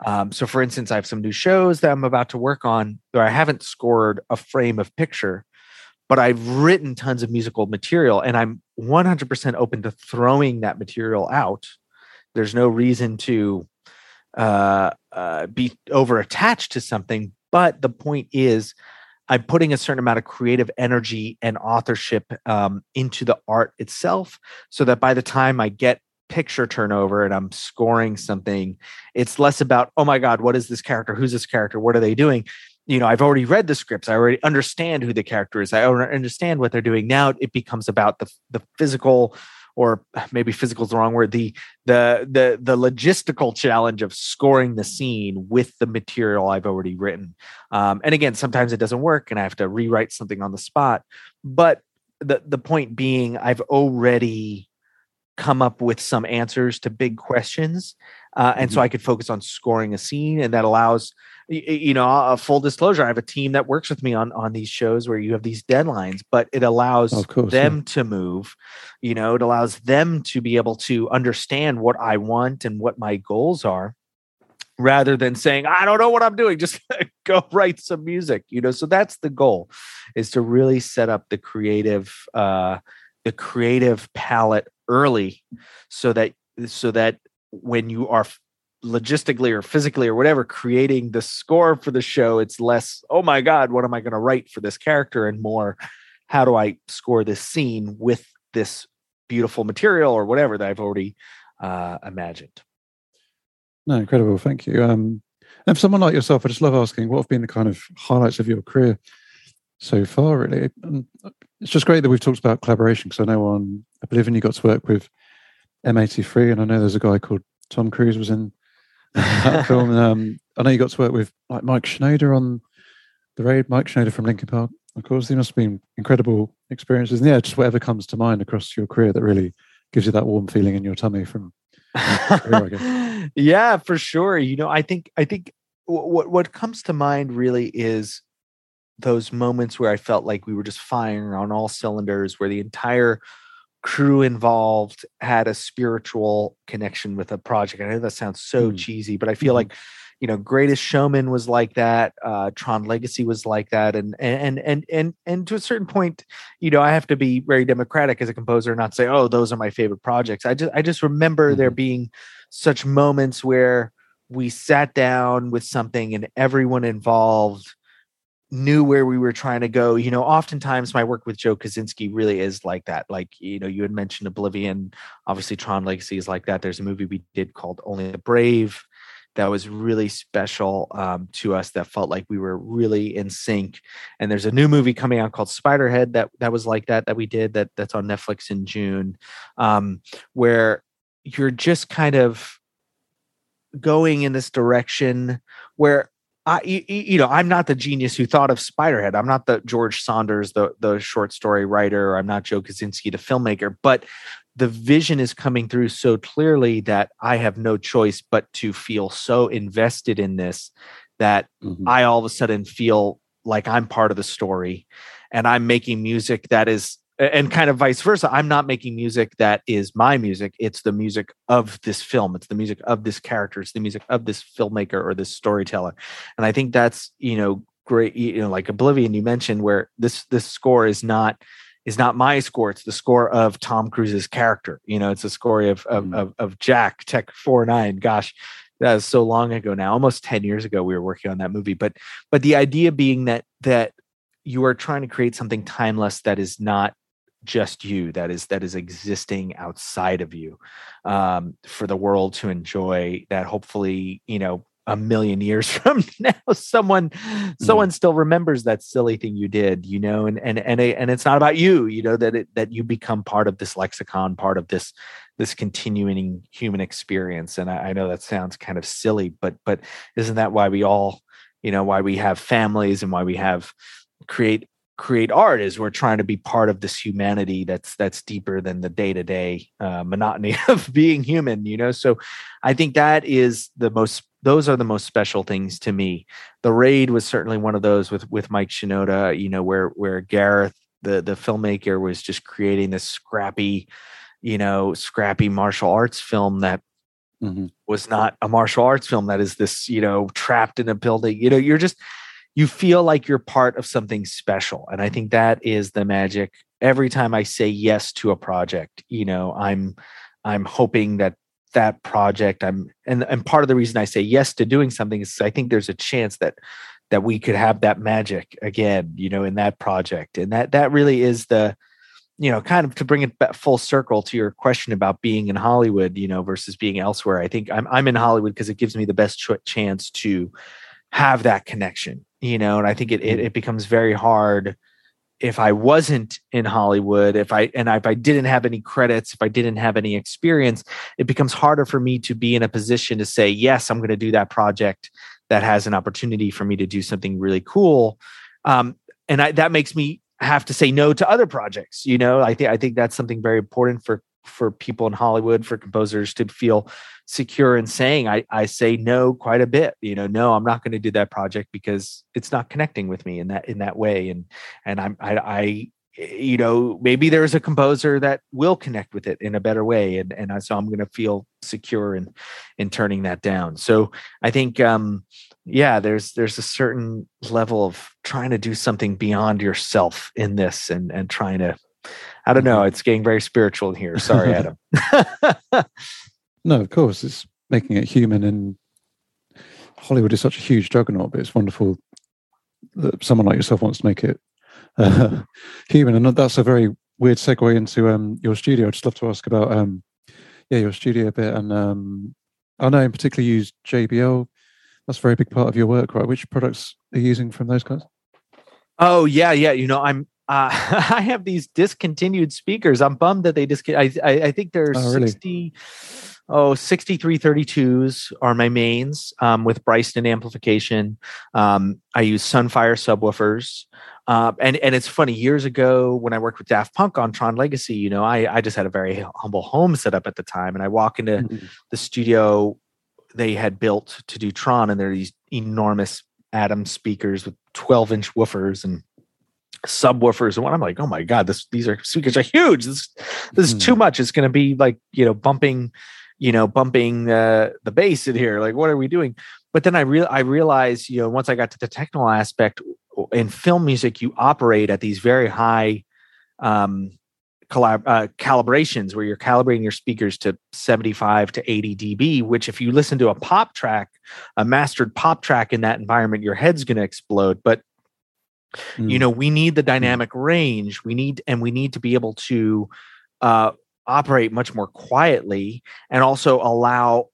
Um, so for instance i have some new shows that i'm about to work on where i haven't scored a frame of picture but I've written tons of musical material and I'm 100% open to throwing that material out there's no reason to uh, uh, be over attached to something. But the point is, I'm putting a certain amount of creative energy and authorship um, into the art itself, so that by the time I get picture turnover and I'm scoring something, it's less about, oh my God, what is this character? Who's this character? What are they doing? You know, I've already read the scripts. I already understand who the character is. I understand what they're doing. Now it becomes about the the physical or maybe physical is the wrong word the the the the logistical challenge of scoring the scene with the material i've already written. Um, and again sometimes it doesn't work and i have to rewrite something on the spot but the the point being i've already come up with some answers to big questions uh, and mm-hmm. so i could focus on scoring a scene and that allows you know a full disclosure i have a team that works with me on on these shows where you have these deadlines but it allows course, them yeah. to move you know it allows them to be able to understand what i want and what my goals are rather than saying i don't know what i'm doing just go write some music you know so that's the goal is to really set up the creative uh the creative palette early so that so that when you are logistically or physically or whatever creating the score for the show it's less oh my god what am i going to write for this character and more how do i score this scene with this beautiful material or whatever that i've already uh, imagined no incredible thank you um And for someone like yourself, I just love asking what have been the kind of highlights of your career so far, really. And it's just great that we've talked about collaboration because I know on Oblivion you got to work with M83, and I know there's a guy called Tom Cruise was in that film. Um, I know you got to work with like Mike Shinoda on the raid, Mike Shinoda from Linkin Park. Of course, there must have been incredible experiences. And yeah, just whatever comes to mind across your career that really gives you that warm feeling in your tummy from. yeah, for sure. You know, I think I think what what comes to mind really is those moments where I felt like we were just firing on all cylinders, where the entire crew involved had a spiritual connection with a project. I know that sounds so mm. cheesy, but I feel mm-hmm. like you know, Greatest Showman was like that. Uh, Tron Legacy was like that, and and and and and to a certain point, you know, I have to be very democratic as a composer, not say, oh, those are my favorite projects. I just I just remember mm-hmm. there being such moments where we sat down with something and everyone involved knew where we were trying to go. You know, oftentimes my work with Joe Kosinski really is like that. Like, you know, you had mentioned Oblivion, obviously Tron Legacy is like that. There's a movie we did called Only the Brave that was really special um, to us that felt like we were really in sync and there's a new movie coming out called spiderhead that that was like that that we did that that's on netflix in june um, where you're just kind of going in this direction where I, you know, I'm not the genius who thought of Spiderhead. I'm not the George Saunders, the the short story writer. I'm not Joe Kosinski, the filmmaker. But the vision is coming through so clearly that I have no choice but to feel so invested in this that mm-hmm. I all of a sudden feel like I'm part of the story, and I'm making music that is and kind of vice versa. I'm not making music that is my music. It's the music of this film. It's the music of this character. It's the music of this filmmaker or this storyteller. And I think that's, you know, great, you know, like Oblivion you mentioned where this this score is not is not my score. It's the score of Tom Cruise's character. You know, it's the score of of, mm. of, of Jack Tech Four Nine. Gosh, that was so long ago now, almost 10 years ago we were working on that movie. But but the idea being that that you are trying to create something timeless that is not just you that is that is existing outside of you um, for the world to enjoy that hopefully you know a million years from now someone mm. someone still remembers that silly thing you did you know and and and, and it's not about you you know that it, that you become part of this lexicon part of this this continuing human experience and I, I know that sounds kind of silly but but isn't that why we all you know why we have families and why we have create create art is we're trying to be part of this humanity that's that's deeper than the day-to-day uh, monotony of being human you know? So i think that is the most those are the most special things to me. The raid was certainly one of those with with mike shinoda you know where where gareth the the filmmaker was just creating this scrappy you know scrappy martial arts film that mm-hmm. was not a martial arts film that is this you know trapped in a building. You know you're just you feel like you're part of something special and i think that is the magic. Every time i say yes to a project you know i'm i'm hoping that that project i'm and and part of the reason i say yes to doing something is i think there's a chance that that we could have that magic again you know in that project and that that really is the you know kind of to bring it back full circle to your question about being in hollywood you know versus being elsewhere i think i'm i'm in hollywood because it gives me the best ch- chance to have that connection you know and i think it, it, mm. it becomes very hard if i wasn't in hollywood if i and if i didn't have any credits if i didn't have any experience it becomes harder for me to be in a position to say yes i'm going to do that project that has an opportunity for me to do something really cool um, and I, that makes me have to say no to other projects you know i think i think that's something very important for for people in hollywood for composers to feel secure in saying I, I say no quite a bit you know no i'm not going to do that project because it's not connecting with me in that in that way and and i'm i, I you know maybe there's a composer that will connect with it in a better way and and so i'm going to feel secure in in turning that down. So i think um yeah there's there's a certain level of trying to do something beyond yourself in this and and trying to i don't know mm-hmm. it's getting very spiritual here sorry adam No, of course, it's making it human. And Hollywood is such a huge juggernaut, but it's wonderful that someone like yourself wants to make it uh, human. And that's a very weird segue into um, your studio. I'd just love to ask about um, yeah your studio a bit. And um, I know in particular you use JBL that's a very big part of your work, right? Which products are you using from those guys? Oh yeah, yeah. You know, I'm uh, I have these discontinued speakers. I'm bummed that they discontinued. I, I, I think there's oh, really? 60, oh, 6332s are my mains um, with Bryston amplification. Um, I use Sunfire subwoofers. Uh, and and it's funny. Years ago, when I worked with Daft Punk on Tron Legacy, you know, I I just had a very humble home set up at the time, and I walk into mm-hmm. the studio they had built to do Tron, and there are these enormous Atom speakers with 12 inch woofers and subwoofers and what I'm like, oh my god, this these are speakers are huge. This this is too hmm. much. It's going to be like you know bumping, you know bumping uh, the bass in here. Like what are we doing? But then I real I realized you know once I got to the technical aspect in film music, you operate at these very high um, collab- uh, calibrations where you're calibrating your speakers to 75 to 80 dB, which if you listen to a pop track, a mastered pop track in that environment, your head's going to explode. But mm. you know, we need the hmm. dynamic mm. range. We need, and we need to be able to uh, operate much more quietly and also allow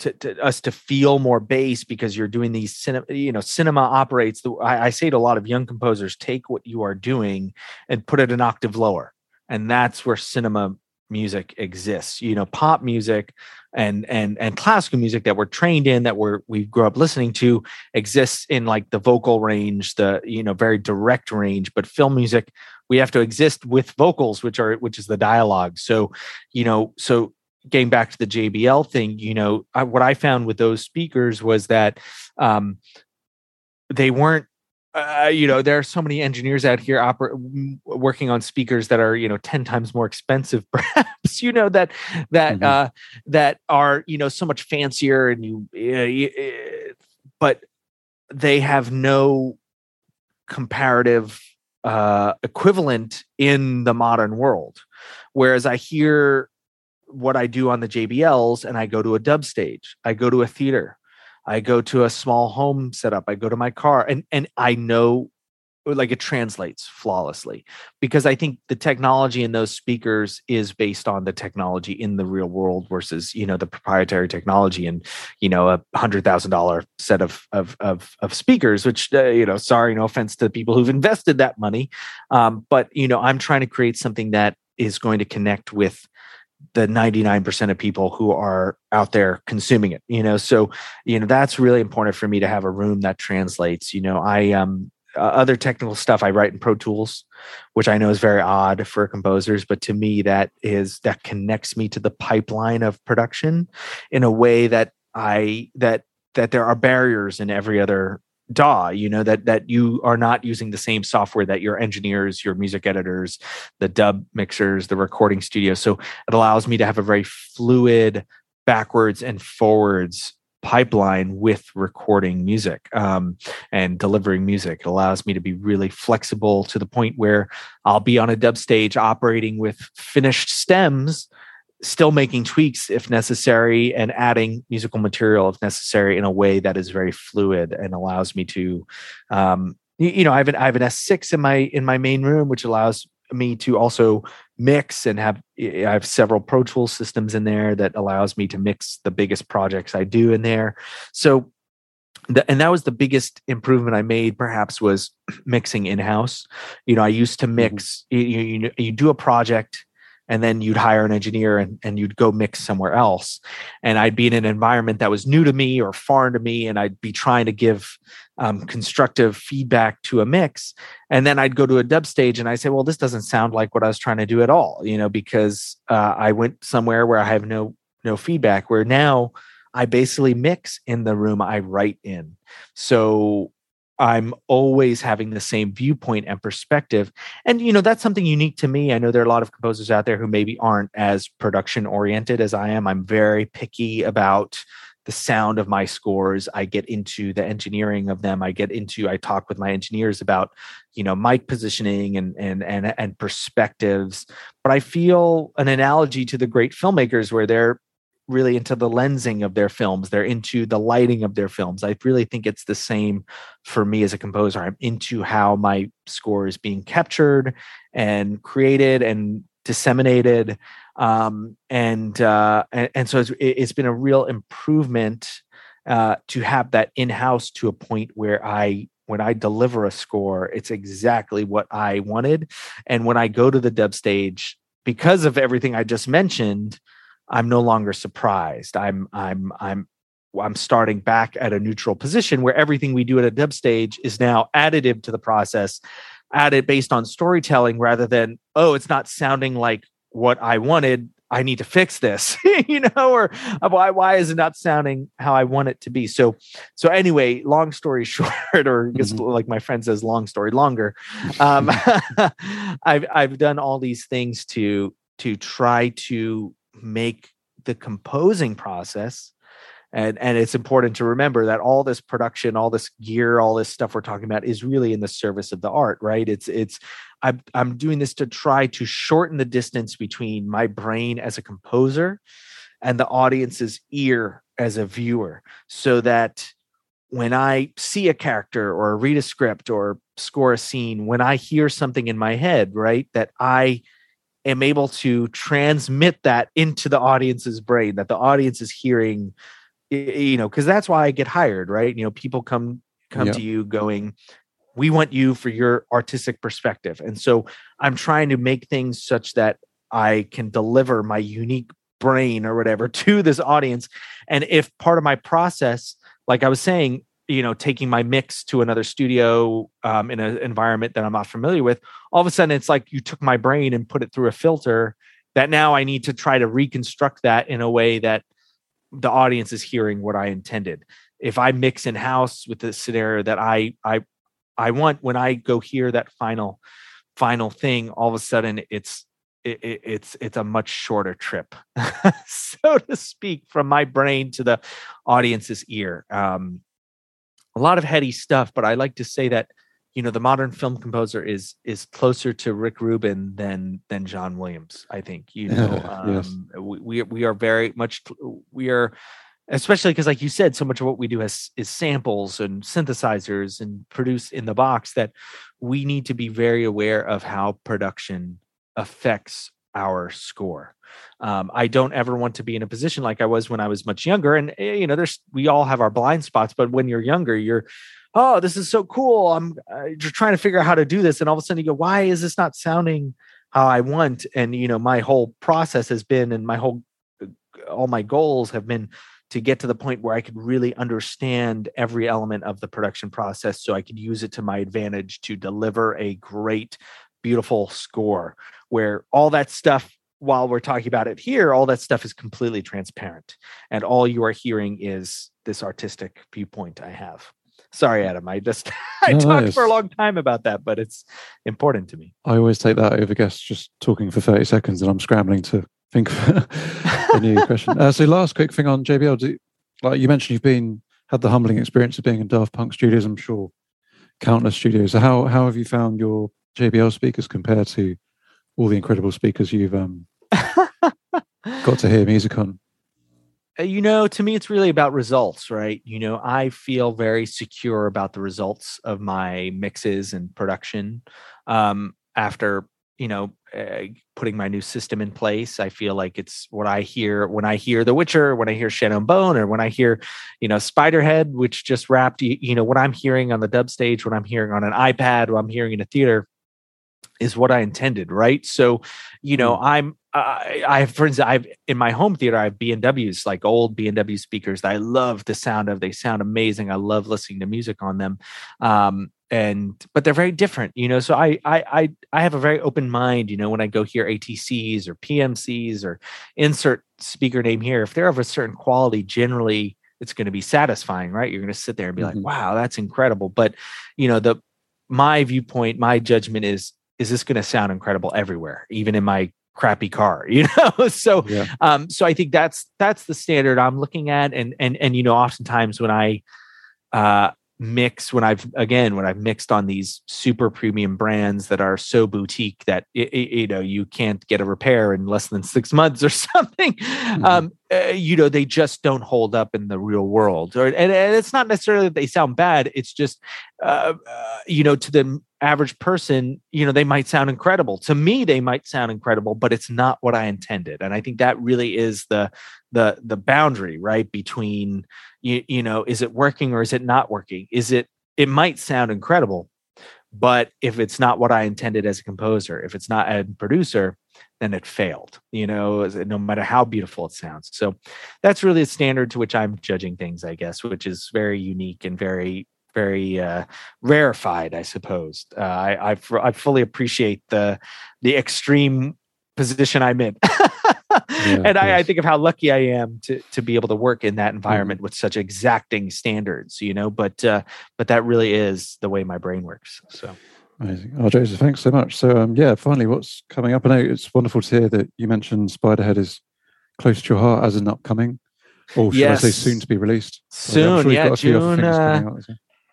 to, to, us to feel more bass because you're doing these cinema you know cinema operates the I, I, say to a lot of young composers take what you are doing and put it an octave lower and that's where cinema music exists you know pop music and and and classical music that we're trained in that we're we grew up listening to exists in like the vocal range the you know very direct range but film music we have to exist with vocals which are which is the dialogue. So you know so getting back to the JBL thing you know I, what i found with those speakers was that um they weren't uh, you know there are so many engineers out here oper- working on speakers that are you know 10 times more expensive perhaps you know that that mm-hmm. uh that are you know so much fancier and you, uh, but they have no comparative uh equivalent in the modern world whereas i hear what i do on the jbls and i go to a dub stage i go to a theater I go to a small home setup. I go to my car and and I know like it translates flawlessly because I think the technology in those speakers is based on the technology in the real world versus you know the proprietary technology and you know a hundred thousand dollar set of of of, of speakers. Which uh, you know, sorry, no offense to the people who've invested that money, um, but you know, I'm trying to create something that is going to connect with the 99% of people who are out there consuming it you know? So you know that's really important for me to have a room that translates you know? I um other technical stuff i write in pro tools which i know is very odd for composers but to me that is that connects me to the pipeline of production in a way that i that that there are barriers in every other DAW, you know, that that you are not using the same software that your engineers, your music editors, the dub mixers, the recording studio. So it allows me to have a very fluid backwards and forwards pipeline with recording music um, and delivering music. It allows me to be really flexible to the point where I'll be on a dub stage operating with finished stems still making tweaks if necessary and adding musical material if necessary in a way that is very fluid and allows me to um, you, know I have an I have an S6 in my in my main room which allows me to also mix and have I have several Pro Tools systems in there that allows me to mix the biggest projects I do in there. So the, and that was the biggest improvement I made perhaps was mixing in house. You know, I used to mix mm-hmm. you, you you do a project and then you'd hire an engineer and, and you'd go mix somewhere else. And i'd be in an environment that was new to me or foreign to me and i'd be trying to give um, constructive feedback to a mix. And then i'd go to a dub stage and i say well this doesn't sound like what i was trying to do at all you know because uh, i went somewhere where i have no no feedback where now i basically mix in the room i write in. So I'm always having the same viewpoint and perspective. And, you know, that's something unique to me. I know there are a lot of composers out there who maybe aren't as production oriented as I am. I'm very picky about the sound of my scores. I get into the engineering of them. I get into, I talk with my engineers about, you know, mic positioning and, and, and, and perspectives. But I feel an analogy to the great filmmakers where they're really into the lensing of their films. They're into the lighting of their films. I really think it's the same for me as a composer. I'm into how my score is being captured and created and disseminated. Um, and, uh, and and so it's, it's been a real improvement uh, to have that in house to a point where I when I deliver a score, it's exactly what I wanted. And when I go to the dub stage, because of everything I just mentioned, I'm no longer surprised. I'm I'm I'm I'm starting back at a neutral position where everything we do at a dub stage is now additive to the process, added based on storytelling rather than, oh, it's not sounding like what I wanted. I need to fix this, you know, or uh, why why is it not sounding how I want it to be? So so anyway, long story short, or just mm-hmm. like my friend says, long story longer. Um, I've I've done all these things to to try to make the composing process and and it's important to remember that all this production all this gear all this stuff we're talking about is really in the service of the art right? It's it's i'm i'm doing this to try to shorten the distance between my brain as a composer and the audience's ear as a viewer so that when i see a character or read a script or score a scene when i hear something in my head right that i am able to transmit that into the audience's brain that the audience is hearing you know because that's why i get hired right? You know people come come yeah. to you going we want you for your artistic perspective. And so i'm trying to make things such that i can deliver my unique brain or whatever to this audience. And if part of my process like i was saying you know taking my mix to another studio um, in an environment that i'm not familiar with all of a sudden it's like you took my brain and put it through a filter that now i need to try to reconstruct that in a way that the audience is hearing what I intended. If I mix in house with the scenario that I I I want when I go hear that final final thing, all of a sudden it's it, it, it's it's a much shorter trip, so to speak, from my brain to the audience's ear. Um, a lot of heady stuff, but I like to say that you know the modern film composer is is closer to Rick Rubin than than John Williams. I think you know um, yes. we we are very much we are especially because like you said so much of what we do is is samples and synthesizers and produce in the box that we need to be very aware of how production affects our score um, i don't ever want to be in a position like i was when i was much younger and eh, you know there's we all have our blind spots but when you're younger you're oh, this is so cool. I'm uh, trying to figure out how to do this. And all of a sudden you go, why is this not sounding how I want? And, you know, my whole process has been, and my whole, uh, all my goals have been to get to the point where I could really understand every element of the production process so I could use it to my advantage to deliver a great, beautiful score where all that stuff while we're talking about it here, all that stuff is completely transparent. And all you are hearing is this artistic viewpoint I have. Sorry, Adam. I just I no, talked for a long time about that, but it's important to me. I always take that over guests just talking for 30 seconds and I'm scrambling to think of a new question. Uh, so last quick thing on JBL. Do, like you mentioned you've been had the humbling experience of being in Daft Punk studios, I'm sure countless studios. So how how have you found your JBL speakers compared to all the incredible speakers you've um, got to hear music on? Uh, you know, to me, it's really about results, right? You know, I feel very secure about the results of my mixes and production. Um, after you know uh, putting my new system in place i feel like it's what i hear when i hear the witcher when i hear shadow bone or when i hear you know spiderhead which just wrapped you know what i'm hearing on the dub stage what i'm hearing on an ipad what i'm hearing in a theater is what i intended right so you know mm. i'm I, I for instance, I've in my home theater, I have B&Ws, like old B&W speakers that I love the sound of. They sound amazing. I love listening to music on them. Um, and but they're very different, you know. So I I I I have a very open mind, you know, when I go hear ATCs or PMCs or insert speaker name here. If they're of a certain quality, generally it's going to be satisfying, right? You're going to sit there and be mm-hmm. like, wow, that's incredible. But you know, the my viewpoint, my judgment is is this going to sound incredible everywhere, even in my crappy car you know so yeah. um so i think that's that's the standard i'm looking at and and and you know oftentimes when i uh mix when i've again when i've mixed on these super premium brands that are so boutique that it, it, you know you can't get a repair in less than six months or something mm-hmm. um uh, you know they just don't hold up in the real world. Or and, and it's not necessarily that they sound bad it's just uh, uh, you know to the average person you know they might sound incredible. To me they might sound incredible but it's not what i intended. And i think that really is the the the boundary right between you, you know is it working or is it not working? Is it it might sound incredible but if it's not what i intended as a composer if it's not a producer then it failed you know no matter how beautiful it sounds. So that's really a standard to which i'm judging things i guess which is very unique and very very uh, rarefied i suppose. Uh, I, I, I fully appreciate the the extreme position i'm in yeah, and I, I, think of how lucky I am to to be able to work in that mm-hmm. environment mm-hmm. with such exacting standards, you know. But uh, but that really is the way my brain works. So amazing. Oh, Joseph, thanks so much. So um, yeah, finally, what's coming up? I know it's wonderful to hear that you mentioned Spiderhead is close to your heart as an upcoming, or should yes. I say soon to be released? Soon, sure yeah, June. Uh,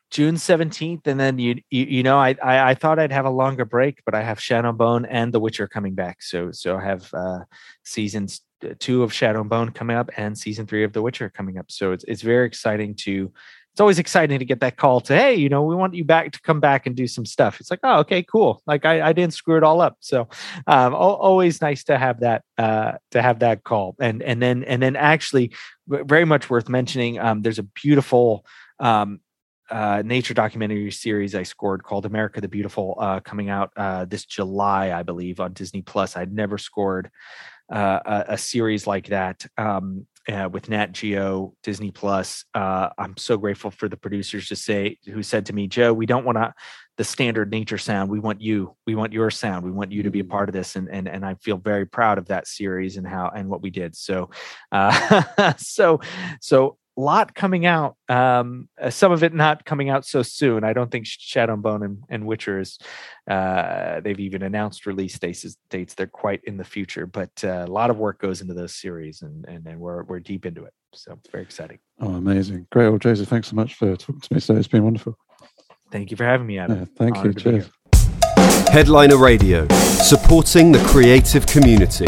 June 17th, and then you, you, you know, I, I, I thought I'd have a longer break, but I have Shadow Bone and The Witcher coming back. So so I have uh, seasons uh, two of Shadow Bone coming up and season three of The Witcher coming up. So it's it's very exciting to. It's always exciting to get that call to hey, you know, we want you back to come back and do some stuff. It's like, oh, okay, cool. Like I, I didn't screw it all up. So um, always nice to have that uh, to have that call. And and then and then actually very much worth mentioning. Um, there's a beautiful um, uh, nature documentary series I scored called America the Beautiful, uh, coming out uh, this July, I believe, on Disney Plus. I'd never scored uh, a, a, series like that um, uh, with Nat Geo, Disney Plus. Uh, I'm so grateful for the producers to say who said to me, Joe, we don't want to the standard nature sound. We want you. We want your sound. We want you to be a mm. part of this. And and and I feel very proud of that series and how and what we did. So, so so lot coming out. Um, uh, some of it not coming out so soon. I don't think Shadow and Bone and, and Witcher is. Uh, they've even announced release dates. Dates they're quite in the future, but uh, a lot of work goes into those series, and and, and we're we're deep into it. So very exciting. Oh, amazing! Great, well, Joseph, thanks so much for talking to me today. It's been wonderful. Thank you for having me, Adam. Yeah, thank Honored you. Cheers. Headliner Radio, supporting the creative community.